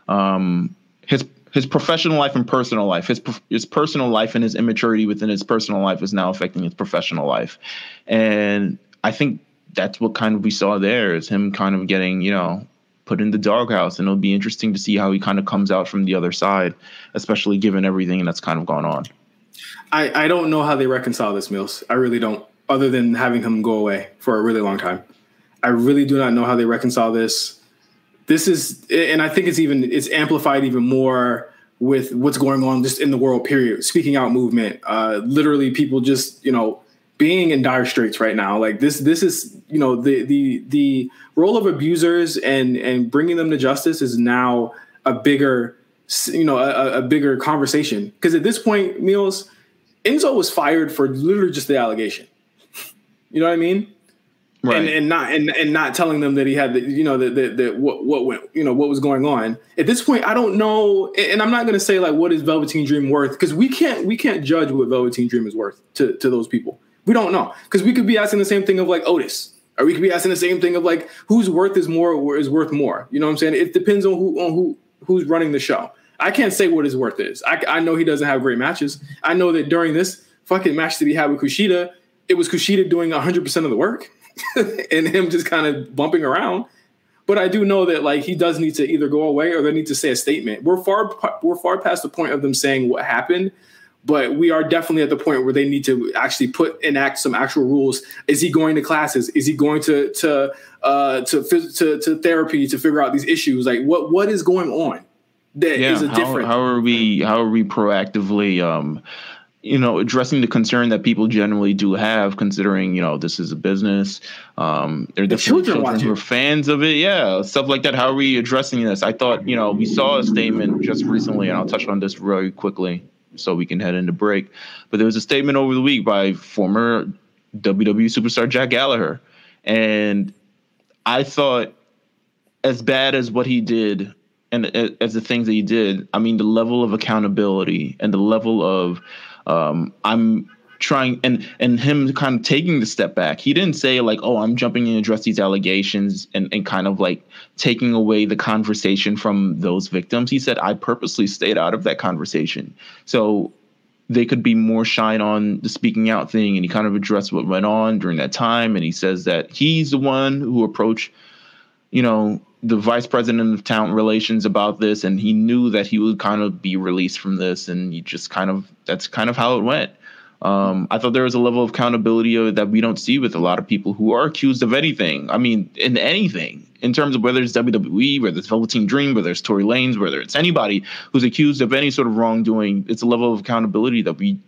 um his his professional life and personal life. His his personal life and his immaturity within his personal life is now affecting his professional life. And i think that's what kind of we saw there is him kind of getting you know put in the doghouse and it'll be interesting to see how he kind of comes out from the other side especially given everything that's kind of gone on i i don't know how they reconcile this Meelz i really don't other than having him go away for a really long time. I really do not know how they reconcile this. This is, and I think it's even it's amplified even more with what's going on just in the world. Period. Speaking out movement. Uh, literally, people just you know being in dire straits right now. Like this, this is you know the the the role of abusers and and bringing them to justice is now a bigger you know a, a bigger conversation because at this point, Meelz Enzo was fired for literally just the allegation. You know what I mean? Right. And, and not and, and not telling them that he had the you know that that, that what what went you know what was going on at this point I don't know and I'm not going to say like what is Velveteen Dream worth because we can't we can't judge what Velveteen Dream is worth to to those people we don't know. Because we could be asking the same thing of like Otis. Or we could be asking the same thing of like whose worth is more is worth more. You know what I'm saying? It depends on who on who who's running the show. I can't say what his worth is. I, I know he doesn't have great matches. I know that during this fucking match that he had with Kushida it was Kushida doing 100% of the work and him just kind of bumping around. But I do know that like he does need to either go away or they need to say a statement. We're far we're far past the point of them saying what happened, but we are definitely at the point where they need to actually put enact some actual rules. Is he going to classes? Is he going to to uh, to, to to therapy to figure out these issues? Like what what is going on? That yeah, is a different. How, how are we how are we proactively um you know addressing the concern that people generally do have considering you know this is a business um there are the children, children who are fans of it yeah stuff like that how are we addressing this i thought you know we saw a statement just recently and i'll touch on this very quickly so we can head into break but there was a statement over the week by former wwe superstar jack gallagher and i thought as bad as what he did and as the things that he did i mean the level of accountability and the level of um, I'm trying and and him kind of taking the step back. He didn't say like, "Oh, I'm jumping in and address these allegations," and and kind of like taking away the conversation from those victims. He said, "I purposely stayed out of that conversation." So they could be more shine on the speaking out thing and he kind of addressed what went on during that time and he says that he's the one who approached you know the vice president of talent relations about this, and he knew that he would kind of be released from this, and he just kind of that's kind of how it went. Um, I thought there was a level of accountability that we don't see with a lot of people who are accused of anything. I mean, in anything, in terms of whether it's WWE, whether it's Velveteen Dream, whether it's Tory Lanez, whether it's anybody who's accused of any sort of wrongdoing, it's a level of accountability that we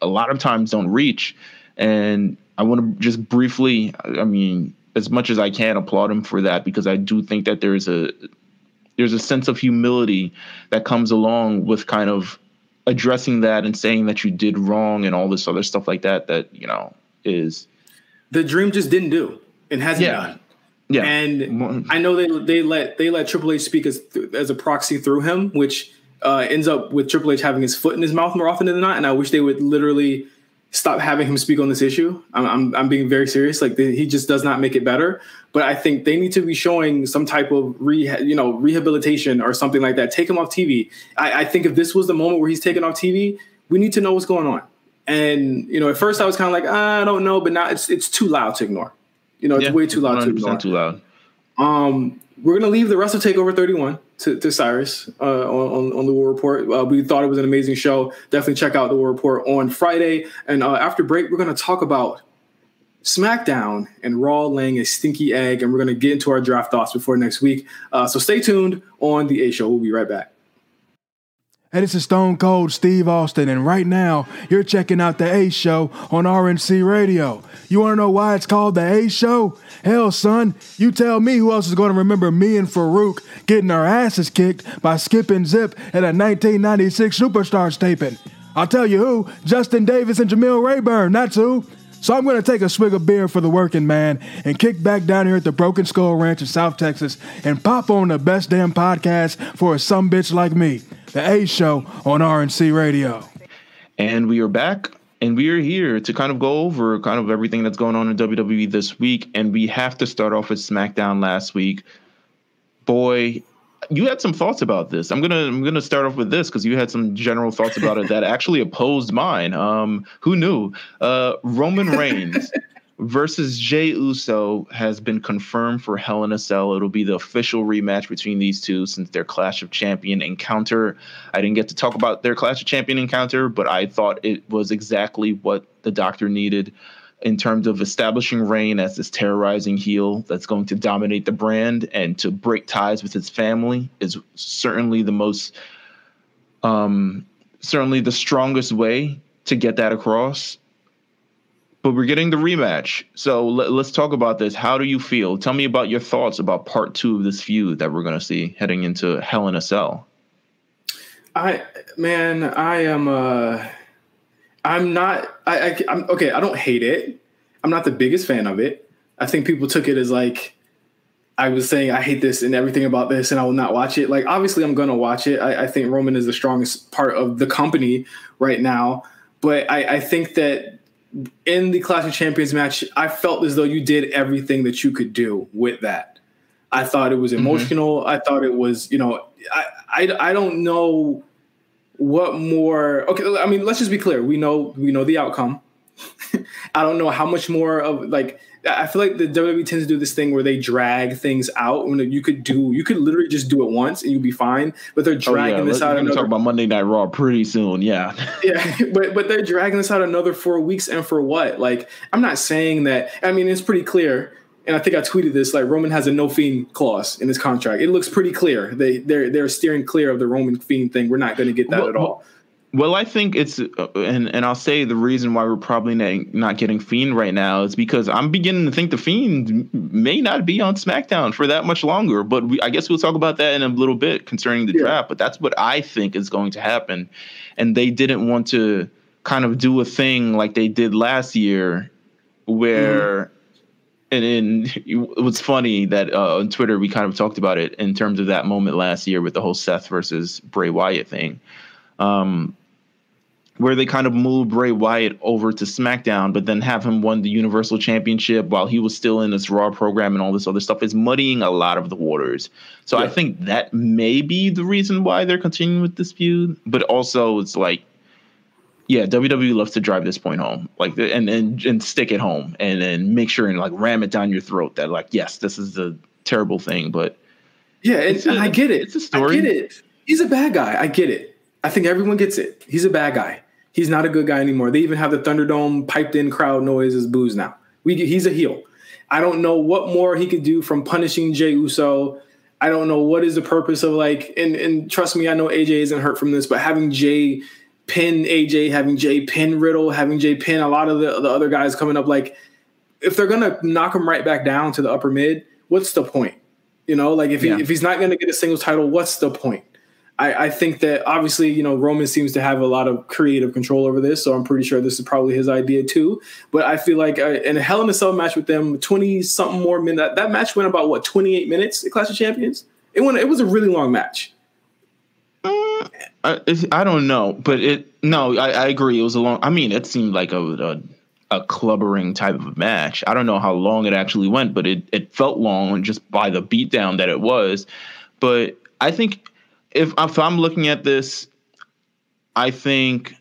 a lot of times don't reach. And I want to just briefly, I mean, as much as I can applaud him for that because I do think that there's a there's a sense of humility that comes along with kind of addressing that and saying that you did wrong and all this other stuff like that that you know is the dream just didn't do and hasn't yeah. done. Yeah, and I know they they let they let Triple H speak as as a proxy through him, which uh, ends up with Triple H having his foot in his mouth more often than not. And I wish they would literally stop having him speak on this issue. I'm, I'm, I'm being very serious. Like the, he just does not make it better. But I think they need to be showing some type of re, you know, rehabilitation or something like that. Take him off TV. I, I think if this was the moment where he's taken off TV, we need to know what's going on. And you know, at first I was kind of like, ah, I don't know, but now it's it's too loud to ignore. You know, it's yeah, way too loud to ignore. Too loud. Um, we're gonna leave the rest of Takeover 31 to, to Cyrus uh, on, on the War Report. Uh, we thought it was an amazing show. Definitely check out the War Report on Friday. And uh, after break, we're going to talk about SmackDown and Raw laying a stinky egg, and we're going to get into our draft thoughts before next week. Uh, so stay tuned on the A Show. We'll be right back. Hey, it's a Stone Cold Steve Austin, and right now you're checking out the A Show on RNC Radio. You want to know why it's called the A Show? Hell, son, you tell me who else is going to remember me and Faarooq getting our asses kicked by Skip and Zip at a 1996 Superstars taping. I'll tell you who Justin Davis and Jamil Rayburn, that's who. So I'm going to take a swig of beer for the working man and kick back down here at the Broken Skull Ranch in South Texas and pop on the best damn podcast for a some bitch like me, the A Show on RNC Radio. And we are back and we are here to kind of go over kind of everything that's going on in WWE this week. And we have to start off with SmackDown last week. Boy, you had some thoughts about this. I'm gonna I'm gonna start off with this because you had some general thoughts about it that actually opposed mine. Um, who knew? Uh, Roman Reigns versus Jey Uso has been confirmed for Hell in a Cell. It'll be the official rematch between these two since their Clash of Champion encounter. I didn't get to talk about their Clash of Champion encounter, but I thought it was exactly what the Doctor needed in terms of establishing Reign as this terrorizing heel that's going to dominate the brand and to break ties with his family is certainly the most um, certainly the strongest way to get that across. But we're getting the rematch. So let, us talk about this. How do you feel? Tell me about your thoughts about part two of this feud that we're going to see heading into Hell in a Cell. I, man, I am, uh, I'm not, I, I, I'm okay. I don't hate it. I'm not the biggest fan of it. I think people took it as like, I was saying I hate this and everything about this, and I will not watch it. Like, obviously, I'm going to watch it. I, I, think Roman is the strongest part of the company right now, but I, I think that in the Clash of Champions match, I felt as though you did everything that you could do with that. I thought it was mm-hmm. emotional. Mm-hmm. I thought it was, you know, I, I, I don't know what more. Okay, I mean, let's just be clear. We know we know the outcome. I don't know how much more of like I feel like the WWE tends to do this thing where they drag things out. When you could do, you could literally just do it once and you'd be fine. But they're dragging oh, yeah. this out. We're going talk about Monday Night Raw pretty soon. Yeah, yeah. But but they're dragging this out another four weeks, and for what? Like, I'm not saying that. I mean, it's pretty clear. And I think I tweeted this. Like Roman has a no fiend clause in his contract. It looks pretty clear. They they're they're steering clear of the Roman fiend thing. We're not going to get that well, at all. Well, I think it's, uh, and and I'll say the reason why we're probably not getting Fiend right now is because I'm beginning to think the Fiend may not be on SmackDown for that much longer. But we, I guess we'll talk about that in a little bit concerning the yeah. draft. But that's what I think is going to happen, and they didn't want to kind of do a thing like they did last year, where. Mm-hmm. And then it was funny that uh, on Twitter we kind of talked about it in terms of that moment last year with the whole Seth versus Bray Wyatt thing. Um, where they kind of moved Bray Wyatt over to SmackDown, but then have him won the Universal Championship while he was still in this Raw program and all this other stuff is muddying a lot of the waters. So yeah. I think that may be the reason why they're continuing with this feud. But also, it's like, yeah, WWE loves to drive this point home, like, and and and stick it home, and then make sure and like ram it down your throat that like, yes, this is a terrible thing, but yeah, it's, and I get it. It's a story. I get it. He's a bad guy. I get it. I think everyone gets it. He's a bad guy He's not a good guy anymore. They even have the Thunderdome piped in crowd noise as booze now. We he's a heel. I don't know what more he could do from punishing Jey Uso. I don't know what is the purpose of like and and trust me, I know AJ isn't hurt from this, but having Jey pin AJ, having Jey pin Riddle, having Jey pin a lot of the, the other guys coming up, like if they're gonna knock him right back down to the upper mid, what's the point? You know, like if he, yeah. if he's not gonna get a singles title, what's the point? I, I, think that obviously, you know, Roman seems to have a lot of creative control over this, so I'm pretty sure this is probably his idea too. But I feel like uh, in a Hell in a Cell match with them, 20 something more minutes. That, that match went about what 28 minutes at Clash of Champions. It went. It was a really long match. Uh, I, I, don't know, but it no, I, I, agree. It was a long. I mean, it seemed like a, a a clubbering type of match. I don't know how long it actually went, but it it felt long just by the beatdown that it was. But I think if if I'm looking at this, I think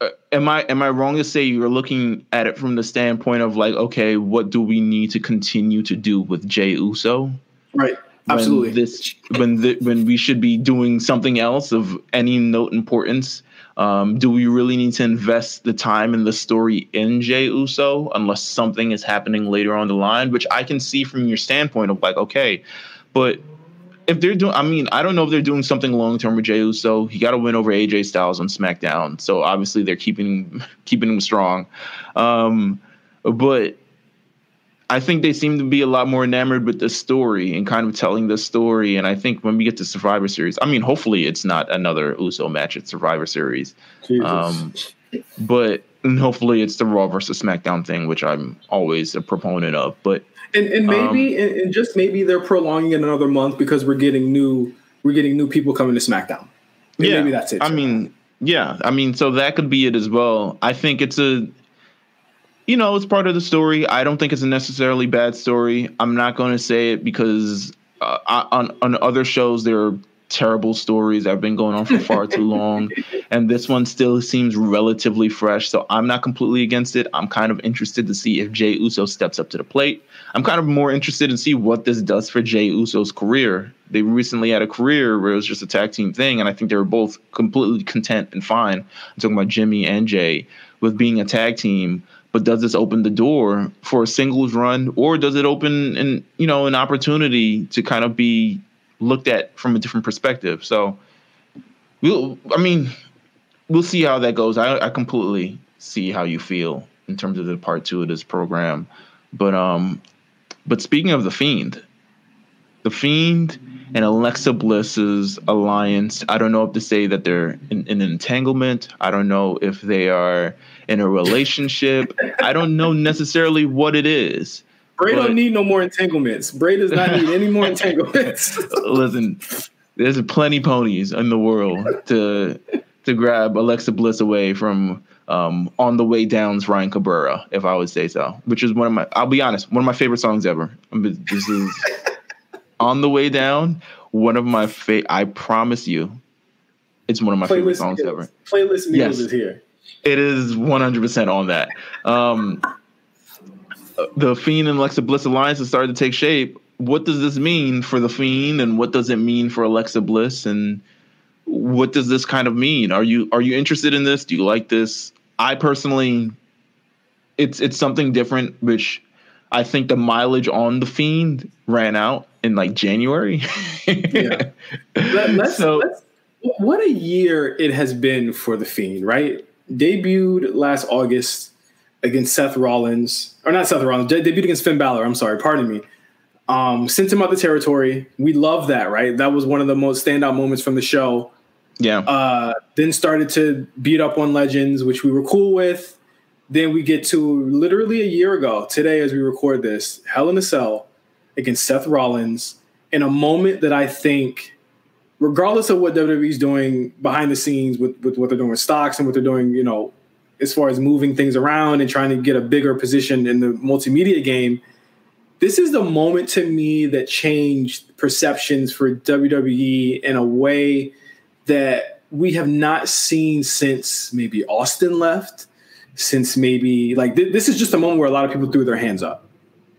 uh, am I am I wrong to say you're looking at it from the standpoint of like, okay, what do we need to continue to do with Jey Uso? Right. Absolutely. When this when the, when we should be doing something else of any note importance. Um, do we really need to invest the time and the story in Jey Uso unless something is happening later on the line? Which I can see from your standpoint of like, okay, but if they're doing, I mean, I don't know if they're doing something long term with Jey Uso. He got to win over AJ Styles on SmackDown, so obviously they're keeping keeping him strong. Um, but I think they seem to be a lot more enamored with the story and kind of telling the story. And I think when we get to Survivor Series, I mean, hopefully it's not another Uso match at Survivor Series. Um, but hopefully it's the Raw versus SmackDown thing, which I'm always a proponent of. But and, and maybe um, and, and, just maybe they're prolonging it another month because we're getting new we're getting new people coming to SmackDown. And yeah, maybe that's it. I mean, yeah, I mean, so that could be it as well. I think it's a you know, it's part of the story. I don't think it's a necessarily bad story. I'm not going to say it because uh, on on other shows there are terrible stories that have been going on for far too long. And this one still seems relatively fresh. So I'm not completely against it. I'm kind of interested to see if Jey Uso steps up to the plate. I'm kind of more interested in see what this does for Jey Uso's career. They recently had a career where it was just a tag team thing, and I think they were both completely content and fine. I'm talking about Jimmy and Jey with being a tag team. But does this open the door for a singles run, or does it open an you know an opportunity to kind of be looked at from a different perspective. So we'll. I mean, we'll see how that goes. I, I completely see how you feel in terms of the part two of this program, but um, but speaking of the fiend, the fiend and Alexa Bliss's alliance. I don't know if to say that they're in, in an entanglement. I don't know if they are in a relationship. I don't know necessarily what it is. Bray don't need no more entanglements. Bray does not need any more entanglements. listen, there's plenty ponies in the world to to grab Alexa Bliss away from um, on the way down's Ryan Cabrera, if I would say so, which is one of my. I'll be honest, one of my favorite songs ever. This is on the way down. One of my favorite. I promise you, it's one of my Playlist favorite songs ever. Playlist Meelz yes. is here. It is 100% on that. Um, the Fiend and Alexa Bliss alliance has started to take shape. What does this mean for the Fiend, and what does it mean for Alexa Bliss, and what does this kind of mean? Are you are you interested in this? Do you like this? I personally, it's it's something different, which I think the mileage on the Fiend ran out in like January. yeah. Let, us so, let's, what a year it has been for the Fiend, right? Debuted last August against Seth Rollins, or not Seth Rollins, debuted against Finn Balor. I'm sorry, pardon me. Um, sent him out the territory. We love that, right? That was one of the most standout moments from the show. Yeah. Uh, then started to beat up on legends, which we were cool with. Then we get to literally a year ago today, as we record this, Hell in a Cell against Seth Rollins in a moment that I think, regardless of what WWE's doing behind the scenes with, with what they're doing with stocks and what they're doing, you know, as far as moving things around and trying to get a bigger position in the multimedia game, this is the moment to me that changed perceptions for WWE in a way that we have not seen since maybe Austin left, since maybe like th- this is just a moment where a lot of people threw their hands up.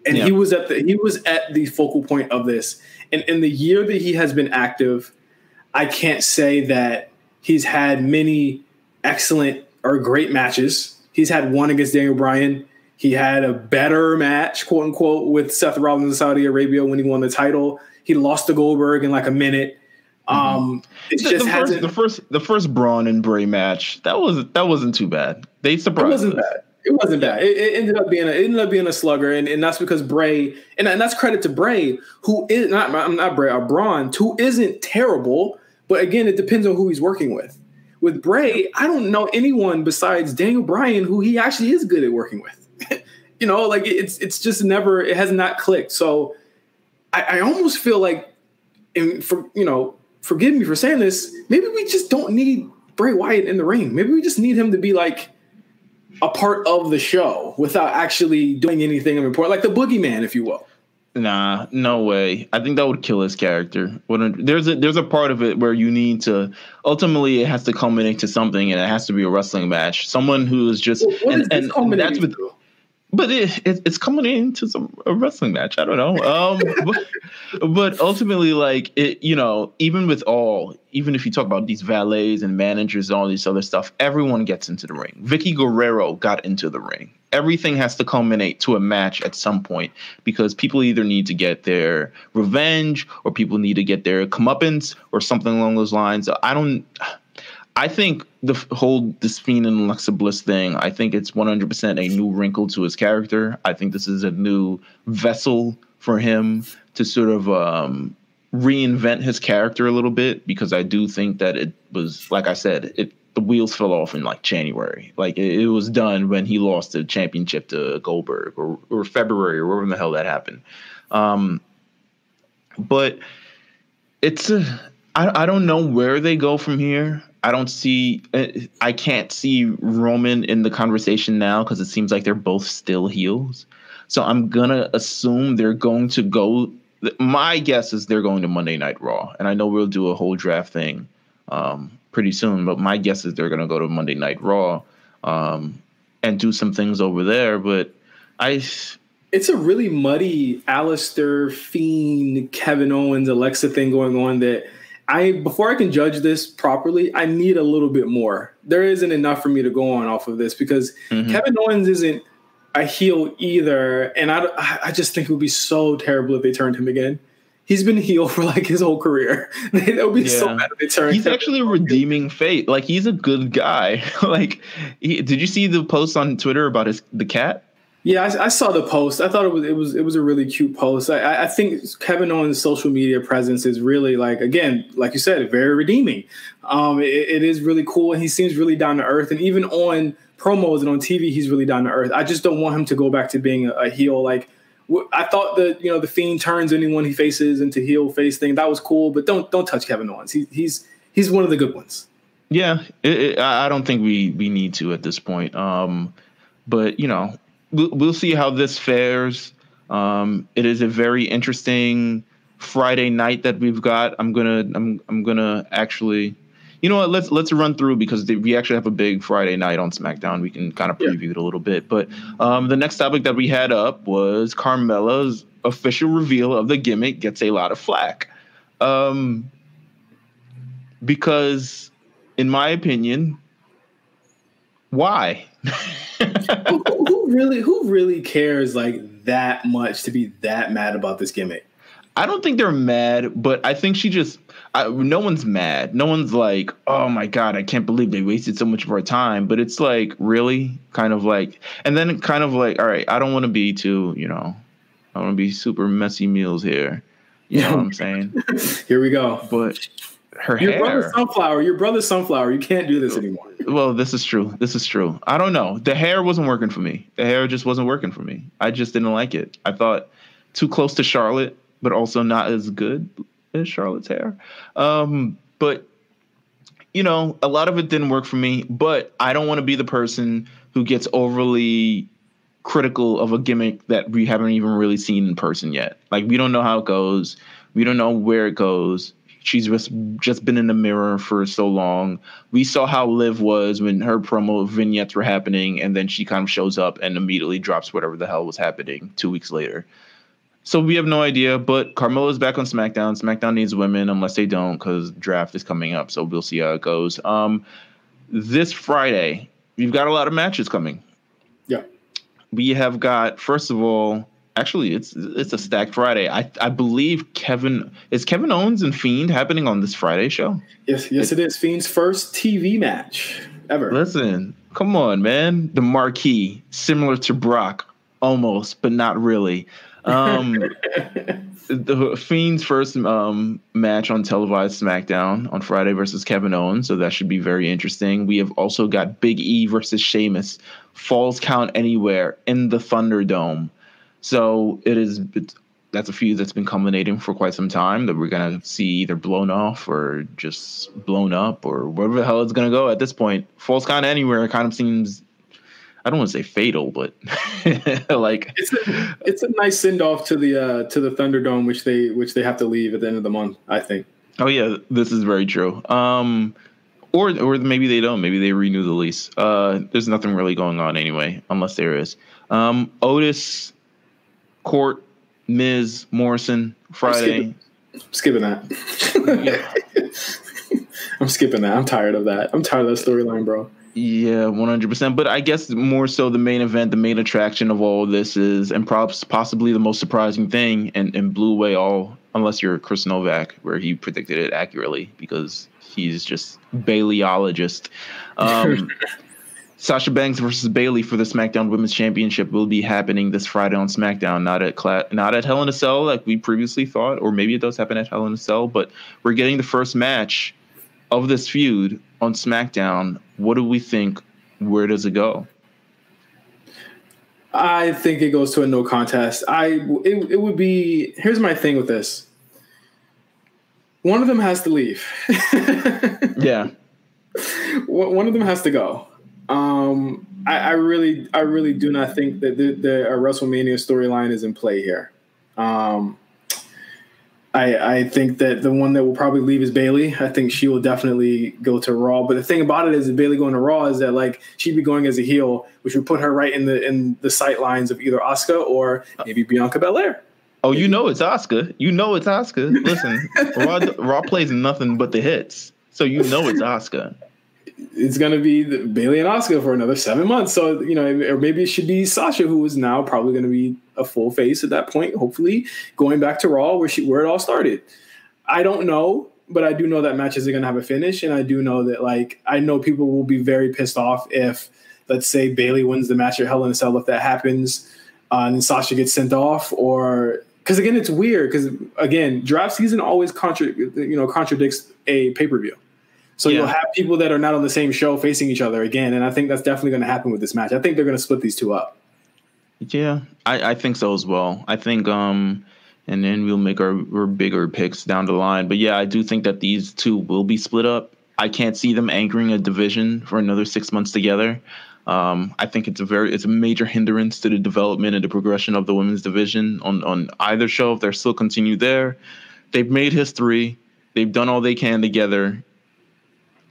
And yeah. he was at the he was at the focal point of this. And in the year that he has been active, I can't say that he's had many excellent or great matches. He's had one against Daniel Bryan. He had a better match, quote unquote, with Seth Rollins in Saudi Arabia when he won the title. He lost to Goldberg in like a minute. Mm-hmm. Um, it the, just the hasn't. First, the first, the first Braun and Bray match that was that wasn't too bad. They surprised. It wasn't us. bad. It wasn't bad. It, it, ended up being a, it ended up being a slugger, and, and that's because Bray, and, and that's credit to Bray, who is not I'm not Bray, or uh, Braun, who isn't terrible, but again, it depends on who he's working with. With Bray, I don't know anyone besides Daniel Bryan who he actually is good at working with. you know, like it's it's just never it has not clicked. So I, I almost feel like, and for you know, forgive me for saying this, maybe we just don't need Bray Wyatt in the ring. Maybe we just need him to be like a part of the show without actually doing anything of importance, like the boogeyman, if you will. Nah, no way. I think that would kill his character. There's a there's a part of it where you need to ultimately it has to culminate to something, and it has to be a wrestling match. Someone who is just well, and, and that's with but it, it, it's coming into some a wrestling match. I don't know. Um, but, but, ultimately, like it, you know, even with all, even if you talk about these valets and managers and all this other stuff, everyone gets into the ring. Vickie Guerrero got into the ring. Everything has to culminate to a match at some point because people either need to get their revenge or people need to get their comeuppance or something along those lines. I don't. I think the whole Fiend and Alexa Bliss thing, I think it's 100% a new wrinkle to his character. I think this is a new vessel for him to sort of um, reinvent his character a little bit because I do think that it was, like I said, it the wheels fell off in like January. Like it, it was done when he lost the championship to Goldberg or, or February or wherever the hell that happened. Um, but it's a, I, I don't know where they go from here. I don't see. Uh, I can't see Roman in the conversation now because it seems like they're both still heels. So I'm gonna assume they're going to go. My guess is they're going to Monday Night Raw, and I know we'll do a whole draft thing um, pretty soon. But my guess is they're gonna go to Monday Night Raw um, and do some things over there. But I. It's a really muddy Aleister, Fiend, Kevin Owens, Alexa thing going on that I before I can judge this properly, I need a little bit more. There isn't enough for me to go on off of this because mm-hmm. Kevin Owens isn't a heel either, and I I just think it would be so terrible if they turned him again. He's been heel for like his whole career. They'll be yeah. so mad if they turn. He's actually a redeeming fate. Like he's a good guy. like, he, did you see the post on Twitter about his the cat? Yeah, I, I, saw the post. I thought it was it was it was a really cute post. I, I think Kevin Owens' social media presence is really like again, like you said, very redeeming. Um, it, it is really cool, he seems really down to earth. And even on promos and on TV, he's really down to earth. I just don't want him to go back to being a, a heel. Like I thought that you know the Fiend turns anyone he faces into heel face thing. That was cool, but don't don't touch Kevin Owens. He, he's he's one of the good ones. Yeah, it, it, I don't think we we need to at this point. Um, but you know, we'll, we'll see how this fares. Um, it is a very interesting Friday night that we've got. I'm gonna I'm I'm gonna actually, you know what? Let's let's run through because we actually have a big Friday night on SmackDown. We can kind of preview yeah. it a little bit. But um, the next topic that we had up was Carmella's official reveal of the gimmick gets a lot of flack. Um, because, in my opinion, why? who, really who really cares like that much to be that mad about this gimmick? I don't think they're mad, but I think she just I, no one's mad. No one's like, "Oh my god, I can't believe they wasted so much of our time." But it's like, really, kind of like, and then kind of like, all right, I don't want to be too, you know, I want to be super messy Meelz here. You know what I'm saying? here we go. But her your hair. brother sunflower your brother sunflower. You can't do this anymore. well this is true. This is true. I don't know. The hair wasn't working for me. The hair just wasn't working for me. I just didn't like it. I thought too close to charlotte but also not as good as charlotte's hair. Um, but you know a lot of it didn't work for me but i don't want to be the person who gets overly critical of a gimmick that we haven't even really seen in person yet. Like we don't know how it goes. We don't know where it goes She's just just been in the mirror for so long. We saw how Liv was when her promo vignettes were happening, and then she kind of shows up and immediately drops whatever the hell was happening two weeks later. So we have no idea, but Carmella's back on SmackDown. SmackDown needs women unless they don't, because draft is coming up. So we'll see how it goes. Um, this Friday, we've got a lot of matches coming. Yeah, we have got first of all Actually, it's it's a stacked Friday. I I believe Kevin is Kevin Owens and Fiend happening on this Friday show. Yes, yes, it, it is. Fiend's first TV match ever. Listen, come on, man. The marquee, similar to Brock, almost, but not really. Um, the Fiend's first um, match on televised SmackDown on Friday versus Kevin Owens, so that should be very interesting. We have also got Big E versus Sheamus, Falls Count Anywhere in the Thunderdome. So it is. That's a feud that's been culminating for quite some time that we're gonna see either blown off or just blown up or wherever the hell it's gonna go at this point. Falls Count Anywhere kind of seems I don't want to say fatal, but like it's a, it's a nice send off to the uh, to the Thunderdome, which they which they have to leave at the end of the month. I think. Oh yeah, this is very true. Um, or or maybe they don't. Maybe they renew the lease. Uh, there's nothing really going on anyway, unless there is. Um, Otis Court, Miz, Morrison, Friday. I'm skipping, I'm skipping that. I'm skipping that. I'm tired of that. I'm tired of that storyline, bro. Yeah, one hundred percent. But I guess more so the main event, the main attraction of all of this is, and perhaps possibly the most surprising thing, and, and blew away all, unless you're Chris Novak, where he predicted it accurately because he's just Bayleyologist. Um, Sasha Banks versus Bayley for the SmackDown Women's Championship will be happening this Friday on SmackDown, not at Cla- not at Hell in a Cell like we previously thought, or maybe it does happen at Hell in a Cell, but we're getting the first match of this feud on SmackDown. What do we think? Where does it go? I think it goes to a no contest. I it, it would be. Here's my thing with this. One of them has to leave. yeah. One of them has to go. Um, I, I, really, I really do not think that the, the WrestleMania storyline is in play here. Um, I, I think that the one that will probably leave is Bayley. I think she will definitely go to Raw. But the thing about it is, that Bayley going to Raw is that like she'd be going as a heel, which would put her right in the in the sight lines of either Asuka or maybe Bianca Belair. Oh, you know it's Asuka. You know it's Asuka. Listen, Raw, Raw plays nothing but the hits, so you know it's Asuka it's going to be the, Bayley and Asuka for another seven months. So you know, or maybe it should be Sasha, who is now probably going to be a full face at that point. Hopefully, going back to Raw where she where it all started. I don't know, but I do know that matches are going to have a finish, and I do know that like I know people will be very pissed off if let's say Bayley wins the match at Hell in a Cell if that happens, uh, and Sasha gets sent off, or because again it's weird because again draft season always contra- you know contradicts a pay per view. So yeah. you'll have people that are not on the same show facing each other again, and I think that's definitely going to happen with this match. I think they're going to split these two up. Yeah, I, I think so as well. I think, um, and then we'll make our, our bigger picks down the line. But yeah, I do think that these two will be split up. I can't see them anchoring a division for another six months together. Um, I think it's a very it's a major hindrance to the development and the progression of the women's division on on either show if they're still continue there. They've made history. They've done all they can together.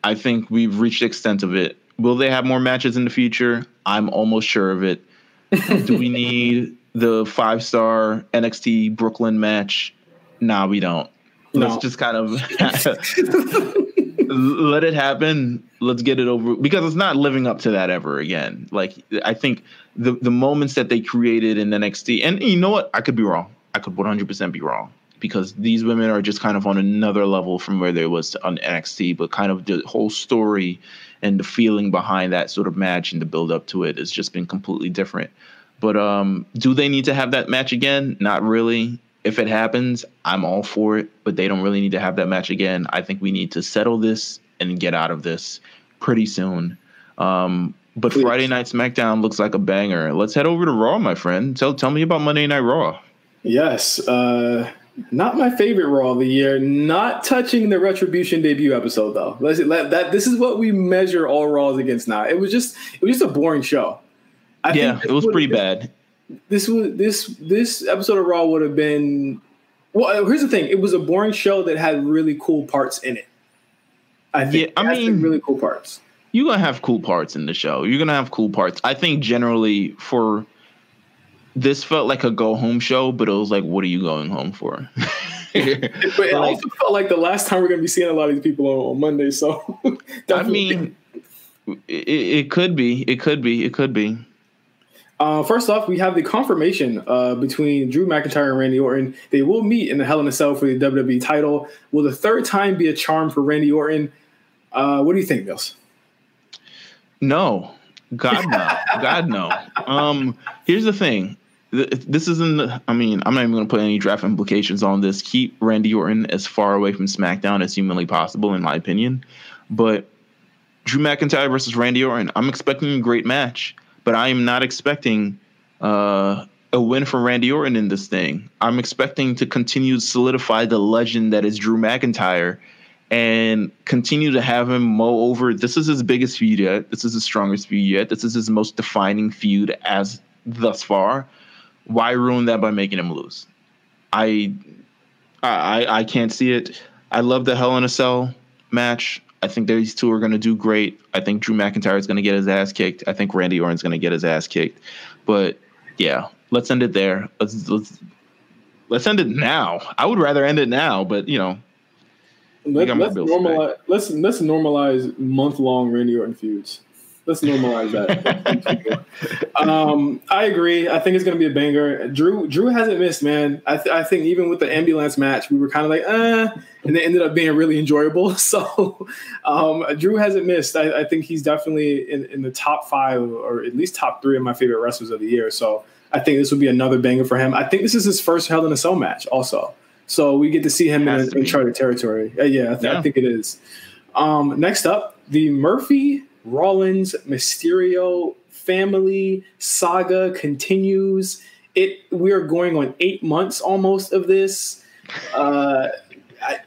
I think we've reached the extent of it. Will they have more matches in the future? I'm almost sure of it. Do we need the five star NXT Brooklyn match? Nah, we don't. No. Let's just kind of let it happen. Let's get it over because it's not living up to that ever again. Like I think the the moments that they created in NXT, and you know what? I could be wrong. I could 100% be wrong because these women are just kind of on another level from where they was on NXT, but kind of the whole story and the feeling behind that sort of match and the build up to it has just been completely different. But um, do they need to have that match again? Not really. If it happens, I'm all for it, but they don't really need to have that match again. I think we need to settle this and get out of this pretty soon. Um, but Please. Friday Night SmackDown looks like a banger. Let's head over to Raw, my friend. Tell tell me about Monday Night Raw. Yes. Uh, not my favorite Raw of the year. Not touching the Retribution debut episode though. Let's let that. This is what we measure all Raws against now. It was just it was just a boring show. I yeah, it was pretty bad. This was this this episode of Raw would have been. Well, uh, here's the thing. It was a boring show that had really cool parts in it. I think. Yeah, I mean, really cool parts. You're gonna have cool parts in the show. You're gonna have cool parts. I think generally for this felt like a go home show, but it was like, what are you going home for? but it also felt like the last time we're going to be seeing a lot of these people on, on Monday. So, I mean, it, it, could be, it could be, it could be. Uh, first off, we have the confirmation uh, between Drew McIntyre and Randy Orton. They will meet in the Hell in a Cell for the WWE title. Will the third time be a charm for Randy Orton? Uh, what do you think, Meelz? No, God no, God no. Um, here's the thing: this isn't. I mean, I'm not even going to put any draft implications on this. Keep Randy Orton as far away from SmackDown as humanly possible, in my opinion. But Drew McIntyre versus Randy Orton, I'm expecting a great match, but I am not expecting uh, a win for Randy Orton in this thing. I'm expecting to continue to solidify the legend that is Drew McIntyre and continue to have him mow over. This is his biggest feud yet. This is his strongest feud yet. This is his most defining feud as thus far why ruin that by making him lose? I, I, I can't see it. I love the Hell in a Cell match. I think these two are going to do great. I think Drew McIntyre is going to get his ass kicked. I think Randy Orton's going to get his ass kicked. But yeah, let's end it there. Let's let's let's end it now. I would rather end it now, but you know, Let, us normalize. Let's let's normalize month long Randy Orton feuds. Let's normalize that. um, I agree. I think it's going to be a banger. Drew Drew hasn't missed, man. I, th- I think even with the ambulance match, we were kind of like, eh, and they ended up being really enjoyable. So um, Drew hasn't missed. I, I, think he's definitely in, in the top five or at least top three of my favorite wrestlers of the year. So I think this would be another banger for him. I think this is his first Hell in a Cell match, also. So we get to see him in uncharted territory. Uh, yeah, I, th- yeah, I think it is. Um, next up, the Murphy Rollins Mysterio family saga continues. It we are going on eight months almost of this. Uh,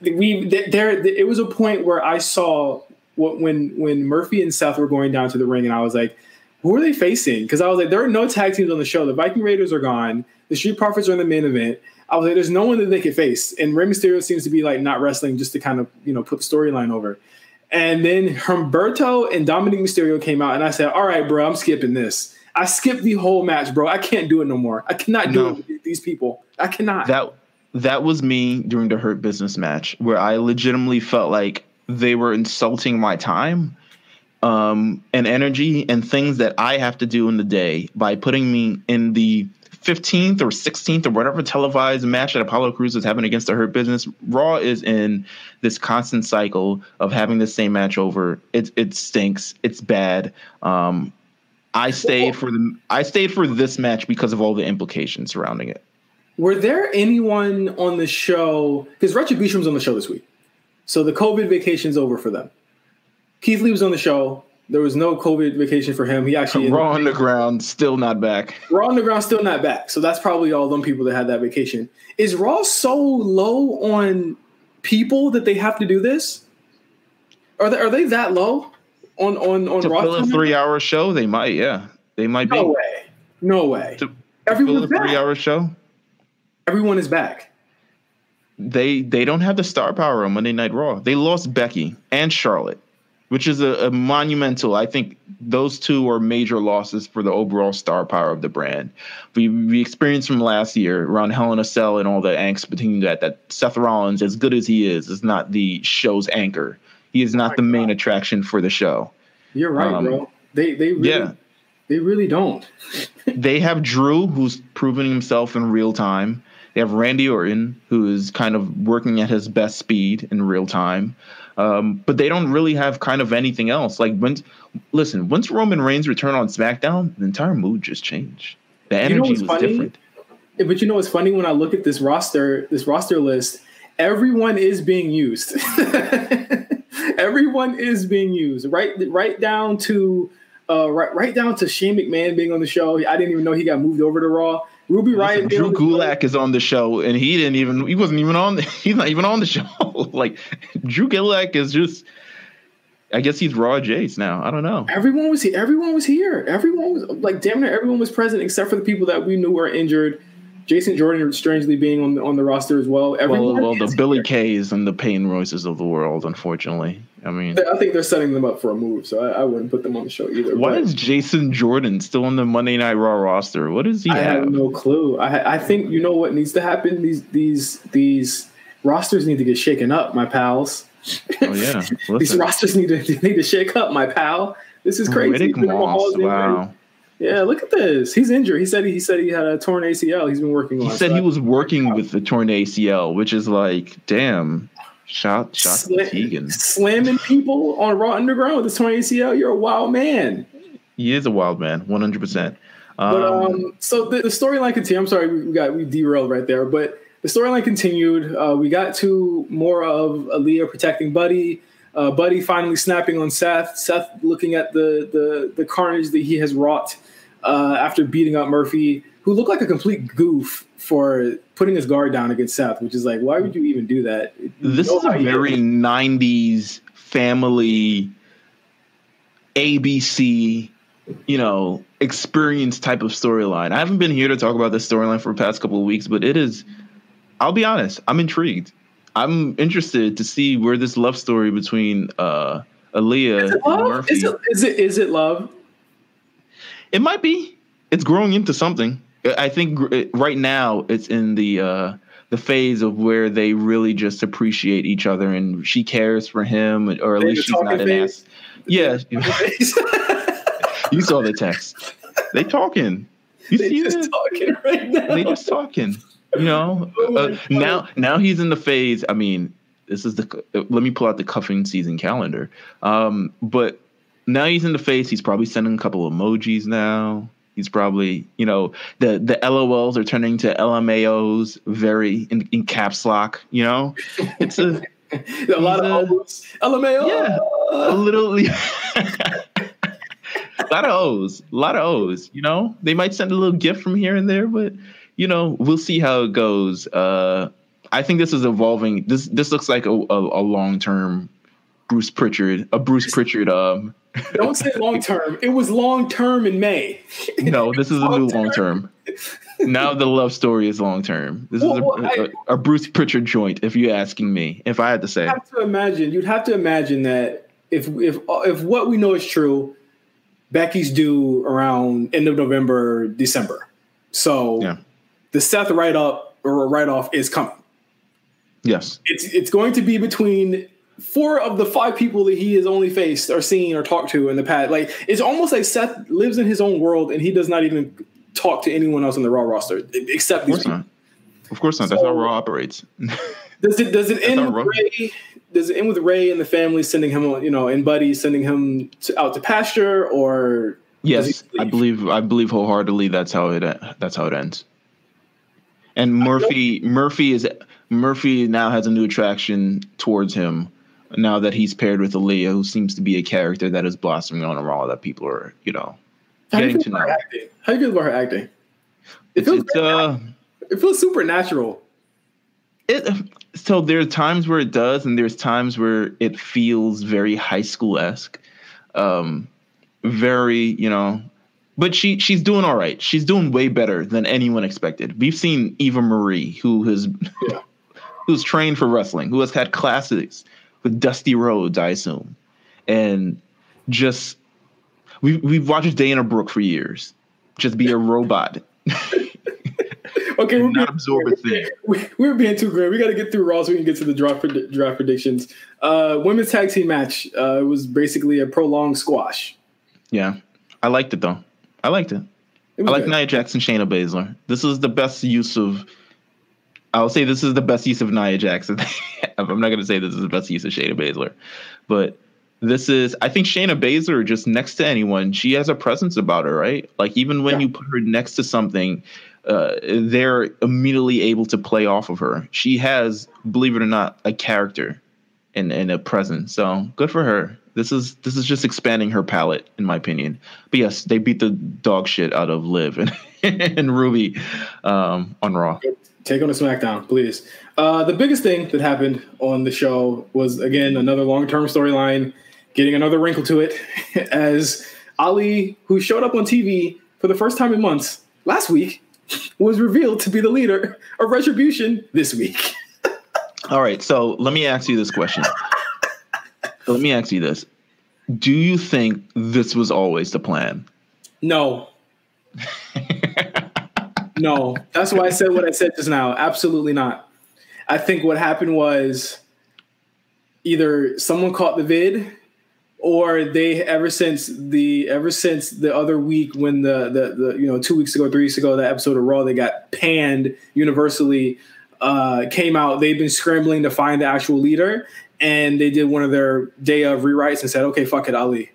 we there it was a point where I saw what when when Murphy and Seth were going down to the ring, and I was like, who are they facing? Because I was like, there are no tag teams on the show. The Viking Raiders are gone. The Street Profits are in the main event. I was like, there's no one that they could face. And Rey Mysterio seems to be like not wrestling just to kind of you know put the storyline over. And then Humberto and Dominic Mysterio came out, and I said, "All right, bro, I'm skipping this. I skipped the whole match, bro. I can't do it no more. I cannot do no. it with these people. I cannot." That that was me during the Hurt Business match, where I legitimately felt like they were insulting my time, um, and energy and things that I have to do in the day by putting me in the 15th or 16th or whatever televised match that Apollo Crews is having against the Hurt Business. Raw is in this constant cycle of having the same match over. It it stinks. It's bad. Um, I stayed for the I stayed for this match because of all the implications surrounding it. Were there anyone on the show? Because Retribution was on the show this week, so the COVID vacation's over for them. Keith Lee was on the show. There was no COVID vacation for him. He actually Raw on the ground, still not back. Raw on the ground, still not back. So that's probably all them people that had that vacation. Is Raw so low on people that they have to do this? Are they are they that low on on on To Raw? fill a three hour show, they might, yeah. They might be No way. No way. to fill Everyone's a three back. hour show. Everyone is back. They they don't have the star power on Monday Night Raw. They lost Becky and Charlotte, which is a, a monumental. I think those two are major losses for the overall star power of the brand. We we experienced from last year around Hell in a Cell and all the angst between that. That Seth Rollins, as good as he is, is not the show's anchor. He is not the main attraction for the show. You're right, Um, bro. They they really, yeah. they really don't. they have Drew, who's proven himself in real time. They have Randy Orton, who is kind of working at his best speed in real time. Um, but they don't really have kind of anything else. Like when, listen, once Roman Reigns returned on SmackDown, the entire mood just changed. The You know energy was funny? different. But you know what's funny when I look at this roster, this roster list, everyone is being used. everyone is being used. Right right down to uh, right right down to Shane McMahon being on the show. I didn't even know he got moved over to Raw. Ruby Riott being Drew on the show. Gulak is on the show, and he didn't even. He wasn't even on. The, he's not even on the show. like Drew Gulak is just. I guess he's Raw Jace now. I don't know. Everyone was here. Everyone was here. Everyone was like damn near everyone was present except for the people that we knew were injured. Jason Jordan strangely being on the, on the roster as well. Well, Everyone well, the Billie. Kays and the Peyton Royces of the world, unfortunately. I mean, I think they're setting them up for a move, so I, I wouldn't put them on the show either. why but is Jason Jordan still on the Monday Night Raw roster? What does he I have? have no clue. I I think you know what needs to happen. These these these rosters need to get shaken up, my pals. Oh yeah, These rosters need to need to shake up, my pal. This is crazy. Riddick Moss. Wow, Yeah, look at this. He's injured. He said he said he had a torn ACL. He's been working on. It. He said so he was working with the torn ACL, which is like, damn, shot, shot to sla- Tegan. slamming people on Raw Underground with a torn ACL. You're a wild man. He is a wild man, one hundred percent. But um, so the, the storyline continued. I'm sorry, we got we derailed right there, but the storyline continued. Uh, we got to more of Aliyah protecting Buddy. Uh, Buddy finally snapping on Seth. Seth looking at the the the carnage that he has wrought uh, after beating up Murphy, who looked like a complete goof for putting his guard down against Seth, which is like, why would you even do that? You This know is a very '90s family ABC, you know, experience type of storyline. I haven't been here to talk about this storyline for the past couple of weeks, but it is. I'll be honest. I'm intrigued. I'm interested to see where this love story between uh, Aliyah Is it and love? Murphy. Is it, is it is it love? It might be. It's growing into something. I think right now it's in the uh, the phase of where they really just appreciate each other, and she cares for him, or at They least she's not an phase? ass. Yeah, you saw the text. They talking. You they see just that? talking right now. They just talking. You know. Oh Uh, now, now he's in the phase. I mean, this is the. Let me pull out the cuffing season calendar. Um, but now he's in the face. He's probably sending a couple emojis now. He's probably, you know, the the LOLs are turning to LMAOs, very in, in caps lock. You know, it's a a lot of O's. LMAO. yeah. a little. a lot of O's, a lot of O's. You know, they might send a little gift from here and there, but you know, we'll see how it goes. Uh, I think this is evolving. This this looks like a, a, a long term Bruce Prichard, a Bruce Prichard. Um, Don't say long term. It was long term in May. no, this is a new long term. Now the love story is long term. This is a, well, a, I- a, a Bruce Prichard joint, if you're asking me. If I had to say, have to imagine. You'd have to imagine that if if if what we know is true, Becky's due around end of November, December. So Yeah. the Seth write up or write off is coming. yes, It's it's going to be between four of the five people that he has only faced or seen or talked to in the past. Like it's almost like Seth lives in his own world and he does not even talk to anyone else on the Raw roster except Of these course people. not. Of course not. That's how Raw operates. Does it does it end with. Ray? Does it end with Ray and the family sending him, you know, and Buddy sending him to, out to pasture, or yes, I believe. I believe wholeheartedly that's how it. That's how it ends. And Murphy, Murphy is Murphy now has a new attraction towards him now that he's paired with Aliyah, who seems to be a character that is blossoming on a Raw that people are, you know, how getting to know. How do you feel about her acting? It It's, feels, it's uh, it feels supernatural. it. So there's times where it does, and there's times where it feels very high school esque, um, very you know. But she she's doing all right. She's doing way better than anyone expected. We've seen Eva Marie, who has Yeah. who's trained for wrestling, who has had classes with Dusty Rhodes, I assume, and just we we've watched Dana Brooke for years, just be a robot, Okay, we're not being, absorb a thing. we- we're being too great. We got to get through Raw so we can get to the draft predi- draft predictions. Uh, women's tag team match. Uh, it was basically a prolonged squash. Yeah, I liked it though. I liked it. It I like. Nia Jackson, Shayna Baszler. This is the best use of. I'll say this is the best use of Nia Jackson. I'm not going to say this is the best use of Shayna Baszler, but this is. I think Shayna Baszler, just next to anyone, she has a presence about her, right? Like even when Yeah. you put her next to something, uh, they're immediately able to play off of her. She has, believe it or not, a character and, and a presence. So good for her. This is this is just expanding her palette, in my opinion. But yes, they beat the dog shit out of Liv and, and Ruby um, on Raw. Take on a SmackDown, please. Uh, the biggest thing that happened on the show was again another long-term storyline, getting another wrinkle to it, as Ali, who showed up on TV for the first time in months last week, was revealed to be the leader of Retribution this week. All right, so let me ask you this question. let me ask you this: Do you think this was always the plan? No. no. That's why I said what I said just now. Absolutely not. I think what happened was either someone caught the vid or they ever since the ever since the other week when the the, the you know two weeks ago three weeks ago that episode of raw they got panned universally uh came out they've been scrambling to find the actual leader and they did one of their day of rewrites and said okay fuck it ali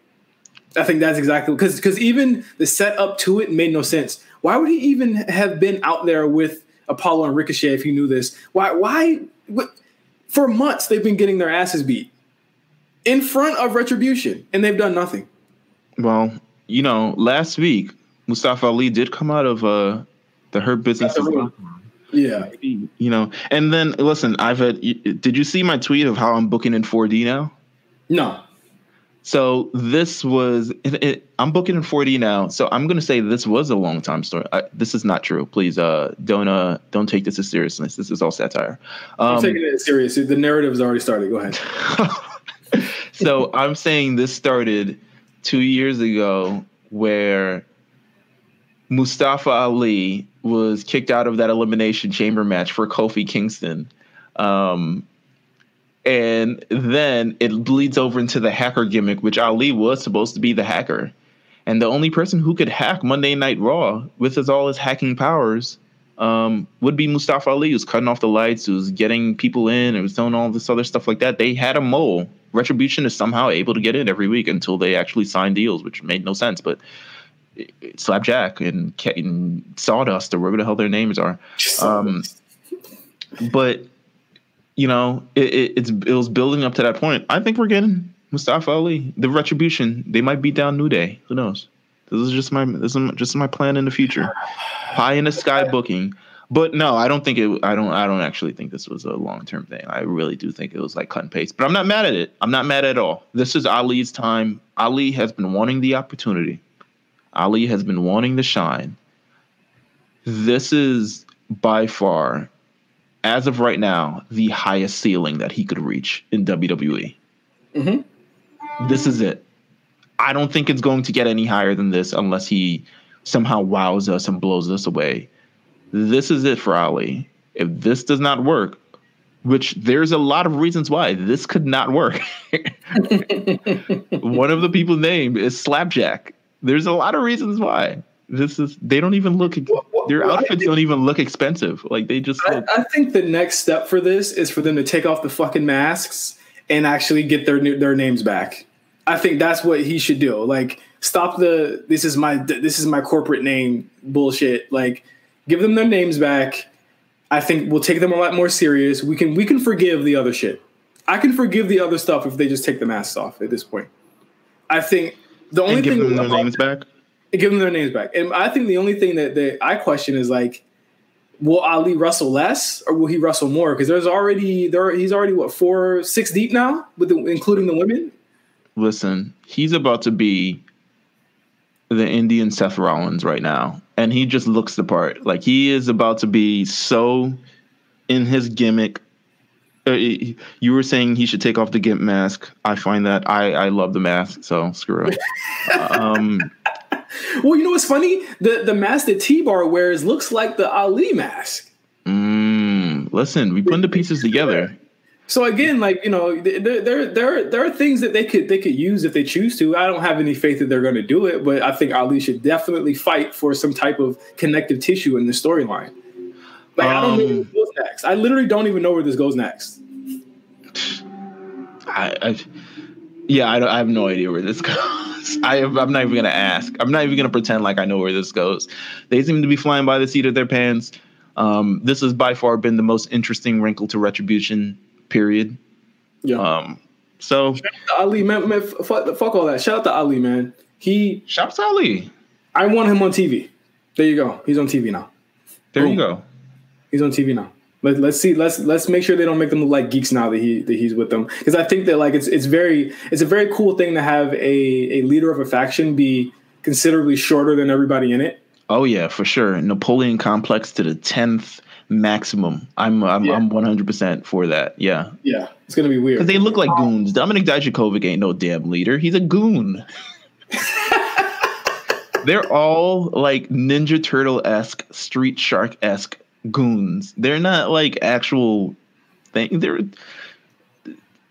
I think that's exactly because because even the setup to it made no sense. Why would he even have been out there with Apollo and Ricochet if he knew this? Why? Why? What, for months they've been getting their asses beat in front of Retribution, and they've done nothing. Well, you know, last week Mustafa Ali did come out of uh, the Hurt Business. Yeah, You know, and then listen, I've had. Did you see my tweet of how I'm booking in 4D now? no, So this was it, it, I'm booking in 4D now. So I'm gonna say this was a long time story. I, this is not true. Please uh, don't uh, don't take this as seriousness. This is all satire. I'm Um, taking it serious. The narrative has already started. Go ahead. so I'm saying this started two years ago, where Mustafa Ali was kicked out of that elimination chamber match for Kofi Kingston. Um, and then it bleeds over into the hacker gimmick, which Ali was supposed to be the hacker. And the only person who could hack Monday Night Raw with his all his hacking powers um, would be Mustafa Ali, who's cutting off the lights, who's getting people in, and was doing all this other stuff like that. They had a mole. Retribution is somehow able to get in every week until they actually sign deals, which made no sense. But Slapjack and, and Sawdust, or whatever the hell their names are, um, but you know, it, it, it's it was building up to that point. I think we're getting Mustafa Ali, the Retribution. They might beat down New Day. Who knows? This is just my this is just my plan in the future. Pie in the sky booking. But no, I don't think it. I don't. I don't actually think this was a long term thing. I really do think it was like cut and paste. But I'm not mad at it. I'm not mad at all. This is Ali's time. Ali has been wanting the opportunity. Ali has been wanting to shine. This is by far as of right now, the highest ceiling that he could reach in WWE. Mhm. This is it. I don't think it's going to get any higher than this unless he somehow wows us and blows us away. This is it for Ali. If this does not work, which there's a lot of reasons why this could not work. One of the people named is Slapjack. There's a lot of reasons why. This is they don't even look their outfits don't even look expensive. Like they just I, I, think the next step for this is for them to take off the fucking masks and actually get their their names back. I think that's what he should do. Like stop the this is my this is my corporate name bullshit. Like give them their names back. I think we'll take them a lot more serious. We can we can forgive the other shit. I can forgive the other stuff if they just take the masks off at this point. I think the only and give thing them their names back. Give them their names back, and I think the only thing that, that I question is like, will Ali wrestle less or will he wrestle more? Because there's already there he's already what four six deep now with the, including the women. Listen, he's about to be the Indian Seth Rollins right now, and he just looks the part. Like he is about to be so in his gimmick. Uh, you were saying he should take off the gimp mask. I find that I I love the mask, so screw it. um, well, you know what's funny? The the mask that T Bar wears looks like the Ali mask. Mm, listen, we put the pieces together. So again, like you know, there there there there are things that they could they could use if they choose to. I don't have any faith that they're going to do it, but I think Ali should definitely fight for some type of connective tissue in the storyline. Like um, I don't know where this um, goes next. I literally don't even know where this goes next. I, I yeah, I, I, have no idea where this goes. I am not even gonna ask. I'm not even gonna pretend like I know where this goes. They seem to be flying by the seat of their pants. Um, this has by far been the most interesting wrinkle to Retribution period. Yeah. Um, so Ali, man, man fuck, fuck, all that. Shout out to Ali, man. He shout out to Ali. I want him on TV. There you go. He's on TV now. There Boom. you go. He's on TV now. Let, let's see. Let's let's make sure they don't make them look like geeks now that he that he's with them. Because I think that like it's it's very it's a very cool thing to have a a leader of a faction be considerably shorter than everybody in it. Oh yeah, for sure. Napoleon complex to the tenth maximum. I'm I'm yeah. I'm 100% for that. Yeah. Yeah. It's going to be weird. Cuz they look like goons. Dominik Dijakovic ain't no damn leader. He's a goon. They're all like Ninja Turtle-esque, Street Shark-esque goons. They're not like actual thing. They're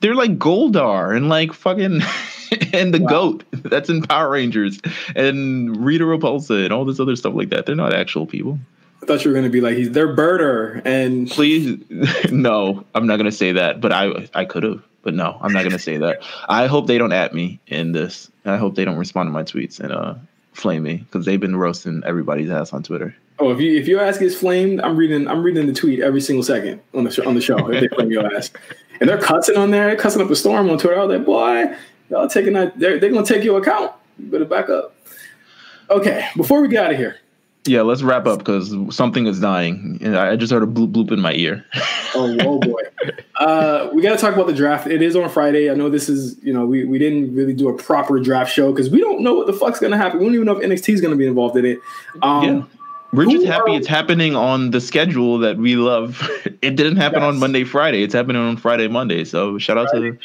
they're like Goldar and like fucking and the wow. goat that's in Power Rangers and Rita Repulsa and all this other stuff like that. They're not actual people. I thought you were gonna be like he's their birder and please no, I'm not gonna say that, but I I could have, but no, I'm not gonna say that. I hope they don't at me in this. I hope they don't respond to my tweets and uh flame me because they've been roasting everybody's ass on Twitter. Oh, if you if your ass gets flamed, I'm reading I'm reading the tweet every single second on the show, on the show if they flame your ass, and they're cussing on there, cussing up a storm on Twitter. I was like, boy, y'all taking that? They're they're gonna take your account. You better back up. Okay, before we get out of here, yeah, let's wrap up because something is dying. And I just heard a bloop bloop in my ear. oh, oh boy. Uh, we got to talk about the draft. It is on Friday. I know this is, you know, we, we didn't really do a proper draft show because we don't know what the fuck's going to happen. We don't even know if NXT is going to be involved in it. Um, yeah. We're just happy it's happening on the schedule that we love. it didn't happen yes. on Monday, Friday. It's happening on Friday, Monday. So shout out right. to.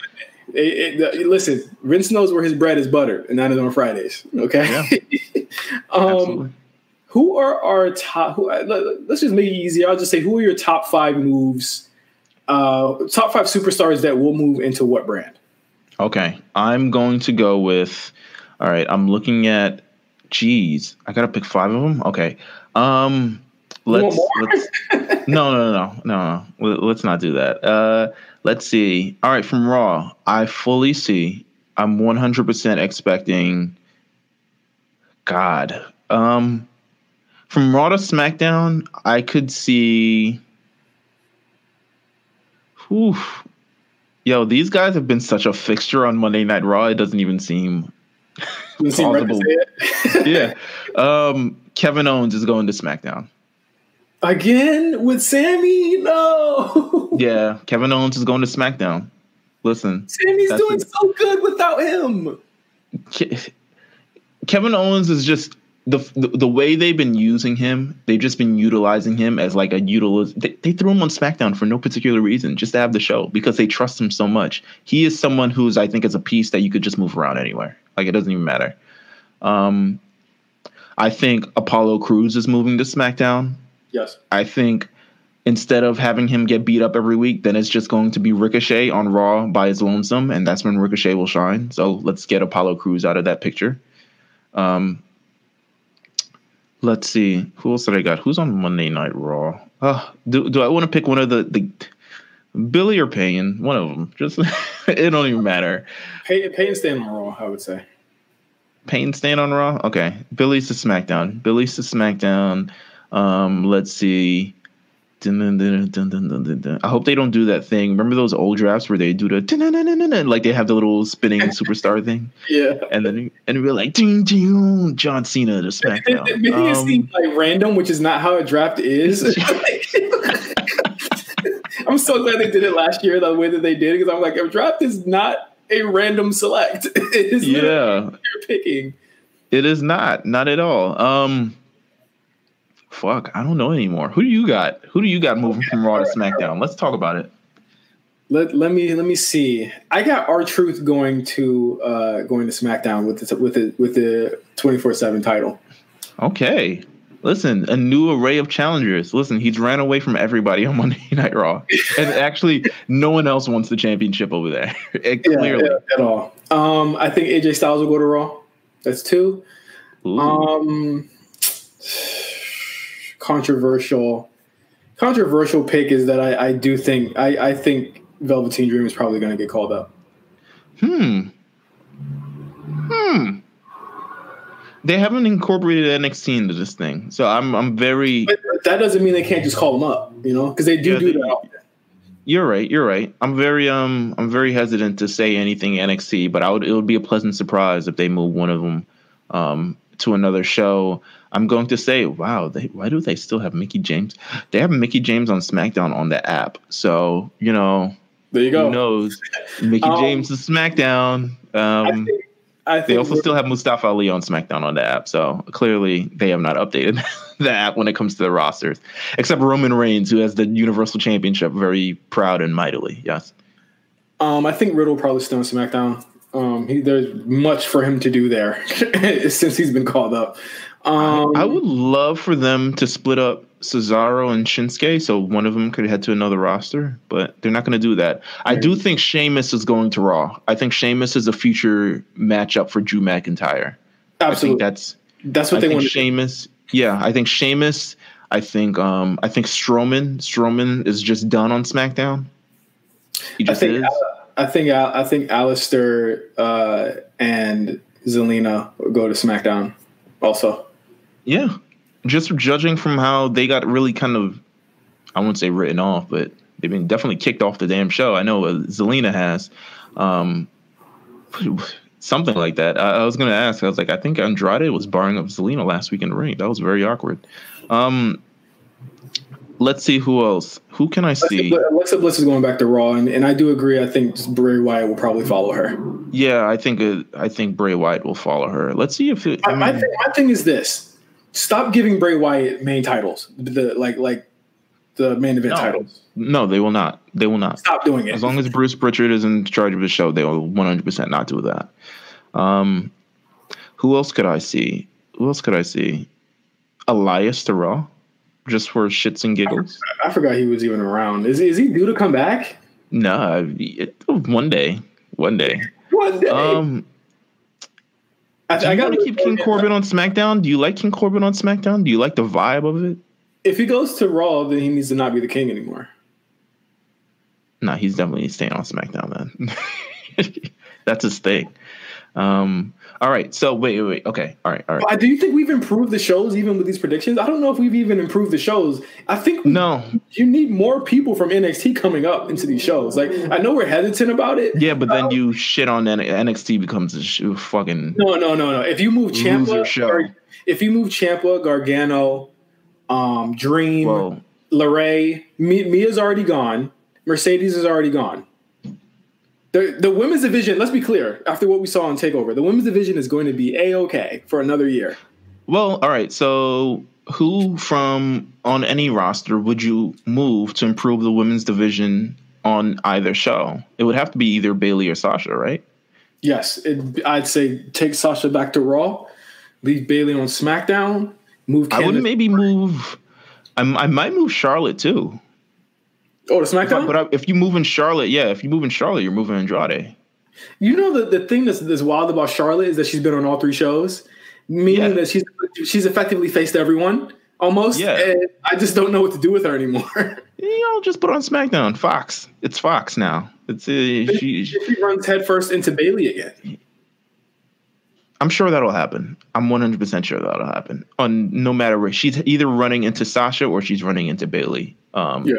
It, it, listen, Vince knows where his bread is buttered, and that is on Fridays. Okay. Yeah. um, who are our top? Who, let's just make it easy. I'll just say, who are your top five moves? Uh, top five superstars that will move into what brand? Okay, I'm going to go with. All right, I'm looking at. Geez, I gotta pick five of them. Okay, um, let's let's. no, no, no, no, no. Let's not do that. Uh, let's see. All right, from Raw, I fully see. I'm 100% expecting. God, um, from Raw to SmackDown, I could see. Whew. Yo, these guys have been such a fixture on Monday Night Raw. It doesn't even seem plausible. yeah. Um, Kevin Owens is going to SmackDown. Again with Sammy? No. yeah, Kevin Owens is going to SmackDown. Listen, Sammy's doing so good without him. Ke- Kevin Owens is just the, the, the way they've been using him, they've just been utilizing him as like a utilize. They, they threw him on SmackDown for no particular reason, just to have the show because they trust him so much. He is someone who's I think is a piece that you could just move around anywhere. Like it doesn't even matter. Um, I think Apollo Crews is moving to SmackDown. Yes. I think instead of having him get beat up every week, then it's just going to be Ricochet on Raw by his lonesome, and that's when Ricochet will shine. So let's get Apollo Crews out of that picture. Um, let's see who else did I got? Who's on Monday Night Raw? Uh, do do I want to pick one of the the Billie or Payne? One of them. Just it don't even matter. Payne, Payne staying on Raw, I would say. Payne staying on Raw. Okay, Billie's to SmackDown. Billie's to SmackDown. Um, let's see. Dun, dun, dun, dun, dun, dun, dun, dun. I hope they don't do that thing. Remember those old drafts where they do the dun, dun, dun, dun, dun, dun, like they have the little spinning superstar thing, Yeah. and then and we're like ding, ding, John Cena to SmackDown. Making it Um, seem like random, which is not how a draft is. I'm so glad they did it last year the way that they did because I'm like, a draft is not a random select. It is yeah, you're picking. it is not, not at all. Um, fuck, I don't know anymore. Who do you got? Who do you got moving from Raw to SmackDown? Let's talk about it. Let, let me let me see. I got R-Truth going to uh going to SmackDown with the with the with the 24/7 title. Okay. Listen, a new array of challengers. Listen, he's ran away from everybody on Monday Night Raw. And actually, no one else wants the championship over there. It Yeah, clearly. yeah, at all. Um, I think AJ Styles will go to Raw. That's two. Ooh. Um, controversial, controversial pick is that I, I do think I, I think Velveteen Dream is probably going to get called up. hmm. Hmm. They haven't incorporated NXT into this thing. So I'm I'm very But that doesn't mean they can't just call them up, you know, because they do Yeah, do they- that. You're right. You're right. I'm very um I'm very hesitant to say anything NXT, but I would it would be a pleasant surprise if they move one of them um to another show. I'm going to say, wow, they why do they still have Mickie James? They have Mickie James on SmackDown on the app. So, you know, There you go. who knows? Mickie Um, James is SmackDown. Um I they also still have Mustafa Ali on SmackDown on the app. So clearly they have not updated the app when it comes to the rosters. Except Roman Reigns, who has the Universal Championship very proud and mightily. Yes. Um, I think Riddle probably still on SmackDown. Um, he, there's much for him to do there since he's been called up. Um, I would love for them to split up Cesaro and Shinsuke so one of them could head to another roster, but they're not going to do that. I do think Sheamus is going to Raw. I think Sheamus is a future matchup for Drew McIntyre. I think absolutely. that's That's what I they think want. Sheamus. Yeah, I think Sheamus. I think um I think Strowman. Strowman is just done on SmackDown. He I think is. I think I think Aleister uh, and Zelina go to SmackDown also. Yeah. Just judging from how they got really kind of, I wouldn't say written off, but they've been definitely kicked off the damn show. I know uh, Zelina has. Um, something like that. I, I was going to ask, I was like, I think Andrade was barring up Zelina last week in the ring. That was very awkward. Um, let's see who else. Who can I see? Alexa Bliss is going back to Raw, and, and I do agree. I think Bray Wyatt will probably follow her. Yeah, I think uh, I think Bray Wyatt will follow her. Let's see if it, I My, my, mean, thing, my thing is this: stop giving Bray Wyatt main titles, the like like the main event No. titles. no, they will not. They will not. Stop doing it. As long as Bruce Prichard is in charge of the show, they will 100% not do that. Um, who else could I see? Who else could I see? Elias to Raw, just for shits and giggles. I forgot he was even around. Is is he due to come back? No, it, one day, one day. One day. Um, I, do you want to keep King Corbin on SmackDown? Do you like King Corbin on SmackDown? Do you like the vibe of it? If he goes to Raw, then he needs to not be the king anymore. No, he's definitely staying on SmackDown then. That's his thing. Um, all right. So wait, wait, wait. Okay. All right. All right. But do you think we've improved the shows even with these predictions? I don't know if we've even improved the shows. I think No. you need more people from NXT coming up into these shows. Like I know we're hesitant about it. Yeah, but then you shit on N- NXT becomes a sh- fucking. No, no, no, no. If you move Ciampa. Gar- if you move Ciampa, Gargano, um, Dream, Well, LeRae, Mi- Mia's already gone. Mercedes is already gone. The, the women's division, let's be clear, after what we saw on TakeOver, the women's division is going to be A-OK for another year. well, all right. So, who from on any roster would you move to improve the women's division on either show? It would have to be either Bayley or Sasha, right? Yes, it, I'd say take Sasha back to Raw, leave Bayley on SmackDown, move I would maybe move. I, I might move Charlotte too. Oh, the SmackDown. But if you move in Charlotte, yeah, if you move in Charlotte, you're moving Andrade. You know the, the thing that's, that's wild about Charlotte is that she's been on all three shows, meaning Yeah. that she's she's effectively faced everyone almost. Yeah. And I just don't know what to do with her anymore. You know, just put on SmackDown. Fox. It's Fox now. It's uh, she, she runs headfirst into Bayley again. I'm sure that'll happen. I'm 100% sure that'll happen. On no matter where she's either running into Sasha or she's running into Bayley. Um, Yeah.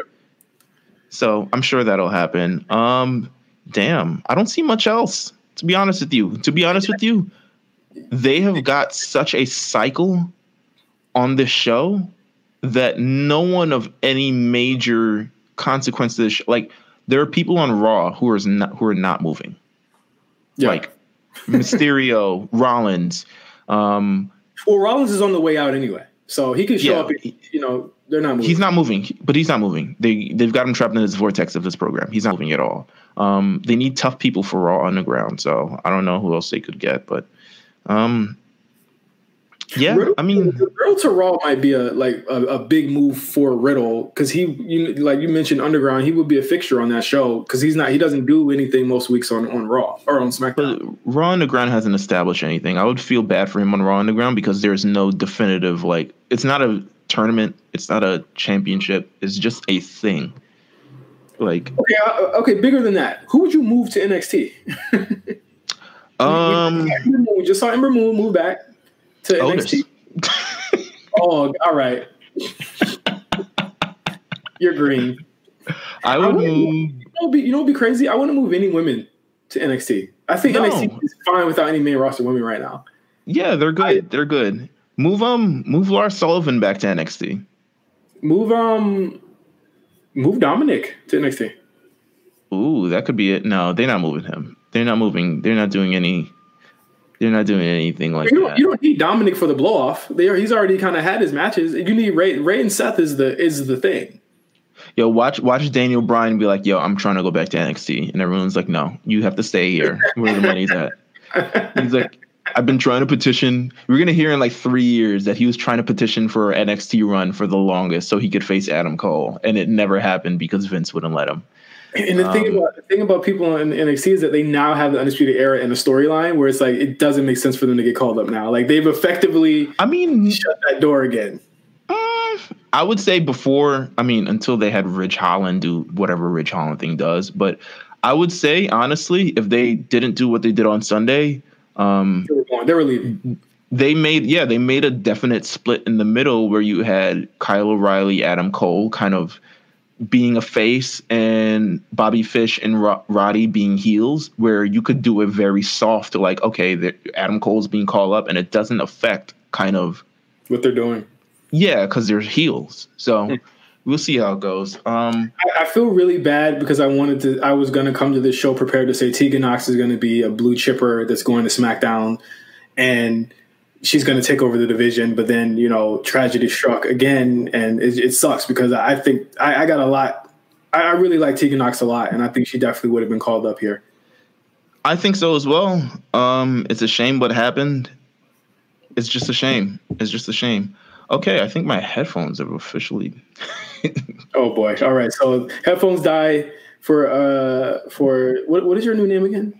So I'm sure that'll happen. Um, damn, I don't see much else. To be honest with you, to be honest with you, they have got such a cycle on this show that no one of any major consequence to this. Sh- like there are people on Raw who are not who are not moving. Yeah. Like Mysterio, Rollins. Um, well, Rollins is on the way out anyway, so he can show Yeah. up. You know, they're not moving. he's not moving, but he's not moving. They they've got him trapped in this vortex of this program. He's not moving at all. Um, they need tough people for Raw Underground, so I don't know who else they could get, but um, yeah, Riddle, I mean, Riddle to Raw might be a like a, a big move for Riddle because he, you like you mentioned Underground, he would be a fixture on that show because he's not he doesn't do anything most weeks on on Raw or on SmackDown. but Raw Underground hasn't established anything. I would feel bad for him on Raw Underground because there's no definitive like it's not a tournament, it's not a championship, it's just a thing. Like, Okay, uh, okay, bigger than that. Who would you move to NXT? um, we just saw Ember Moon move back to Otis. NXT. Oh, all right. You're green. I would wouldn't- move. You know, be, you know, be crazy. I want to move any women to NXT. I think No. NXT is fine without any main roster women right now. Yeah, they're good. they're good. Move um, move Lars Sullivan back to NXT. Move um, move Dominik to NXT. Ooh, that could be it. No, they're not moving him. They're not moving. They're not doing any. They're not doing anything like You that. you don't need Dominik for the blow off. They are, he's already kind of had his matches. You need Ray. Ray and Seth is the is the thing. Yo, watch watch Daniel Bryan be like, "Yo, I'm trying to go back to NXT," and everyone's like, "No, you have to stay here where the money's at." He's like, "I've been trying to petition." We're gonna hear in like three years that he was trying to petition for an NXT run for the longest so he could face Adam Cole, and it never happened because Vince wouldn't let him. And the thing Um, about the thing about people in NXT is that they now have the undisputed era in the storyline where it's like it doesn't make sense for them to get called up now. Like they've effectively I mean, shut that door again. Um, I would say before, I mean, until they had Ridge Holland do whatever Ridge Holland thing does. But I would say, honestly, if they didn't do what they did on Sunday, um, They were. They leaving. they made, yeah, they made a definite split in the middle where you had Kyle O'Reilly, Adam Cole kind of being a face and Bobby Fish and Ro- Roddy being heels, where you could do a very soft, like, okay, Adam Cole's being called up and it doesn't affect kind of What they're doing. yeah, because they're heels. So we'll see how it goes. Um, I, I feel really bad because I wanted to. I was going to come to this show prepared to say Tegan Nox is going to be a blue chipper that's going to SmackDown, and she's going to take over the division. But then you know, tragedy struck again, and it, it sucks because I think I, I got a lot. I, I really like Tegan Nox a lot, and I think she definitely would have been called up here. I think so as well. Um, it's a shame what happened. It's just a shame. It's just a shame. Okay, I think my headphones have officially. Oh boy! All right, so headphones die for uh for what what is your new name again?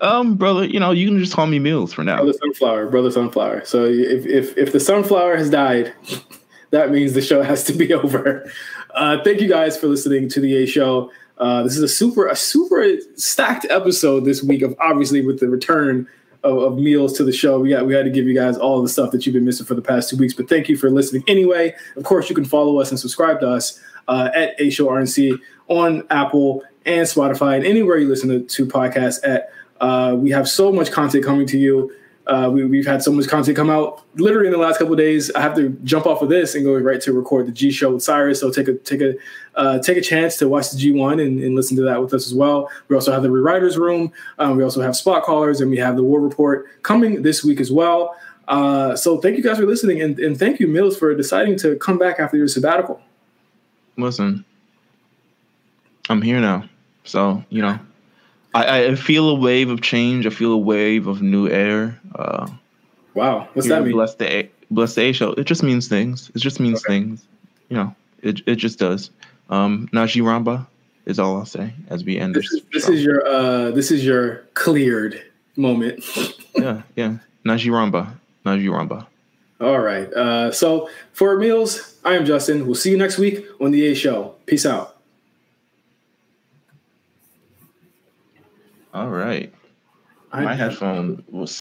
Um, brother, you know you can just call me Meelz for now. Brother Sunflower, Brother Sunflower. So if if if the sunflower has died, that means the show has to be over. Uh, thank you guys for listening to the A Show. Uh, this is a super a super stacked episode this week of obviously with the return of, of Meelz to the show. We got we had to give you guys all the stuff that you've been missing for the past two weeks. But thank you for listening anyway. Of course, you can follow us and subscribe to us uh, at A Show RNC on Apple and Spotify and anywhere you listen to, to podcasts at. Uh, we have so much content coming to you. Uh, we, we've had so much content come out literally in the last couple days. I have to jump off of this and go right to record the G show with Cyrus. So take a take a uh, take a chance to watch the G1 and, and listen to that with us as well. We also have the Rewriters Room. Um, we also have Spot Callers and we have the War Report coming this week as well. Uh, so thank you guys for listening and, and thank you Meelz for deciding to come back after your sabbatical. Listen, I'm here now, so you know, I, I feel a wave of change. I feel a wave of new air. Uh, Wow, what's that mean? Bless the A, bless the A show. It just means things. It just means Okay. things. You know, it it just does. Um, Najee Ramba is all I'll say as we end this. This, is, this is your uh, this is your cleared moment. yeah, yeah. Najee Ramba. Najee Ramba. All right. Uh, so for Meelz, I am Justin. We'll see you next week on the A Show. Peace out. All right. My headphone was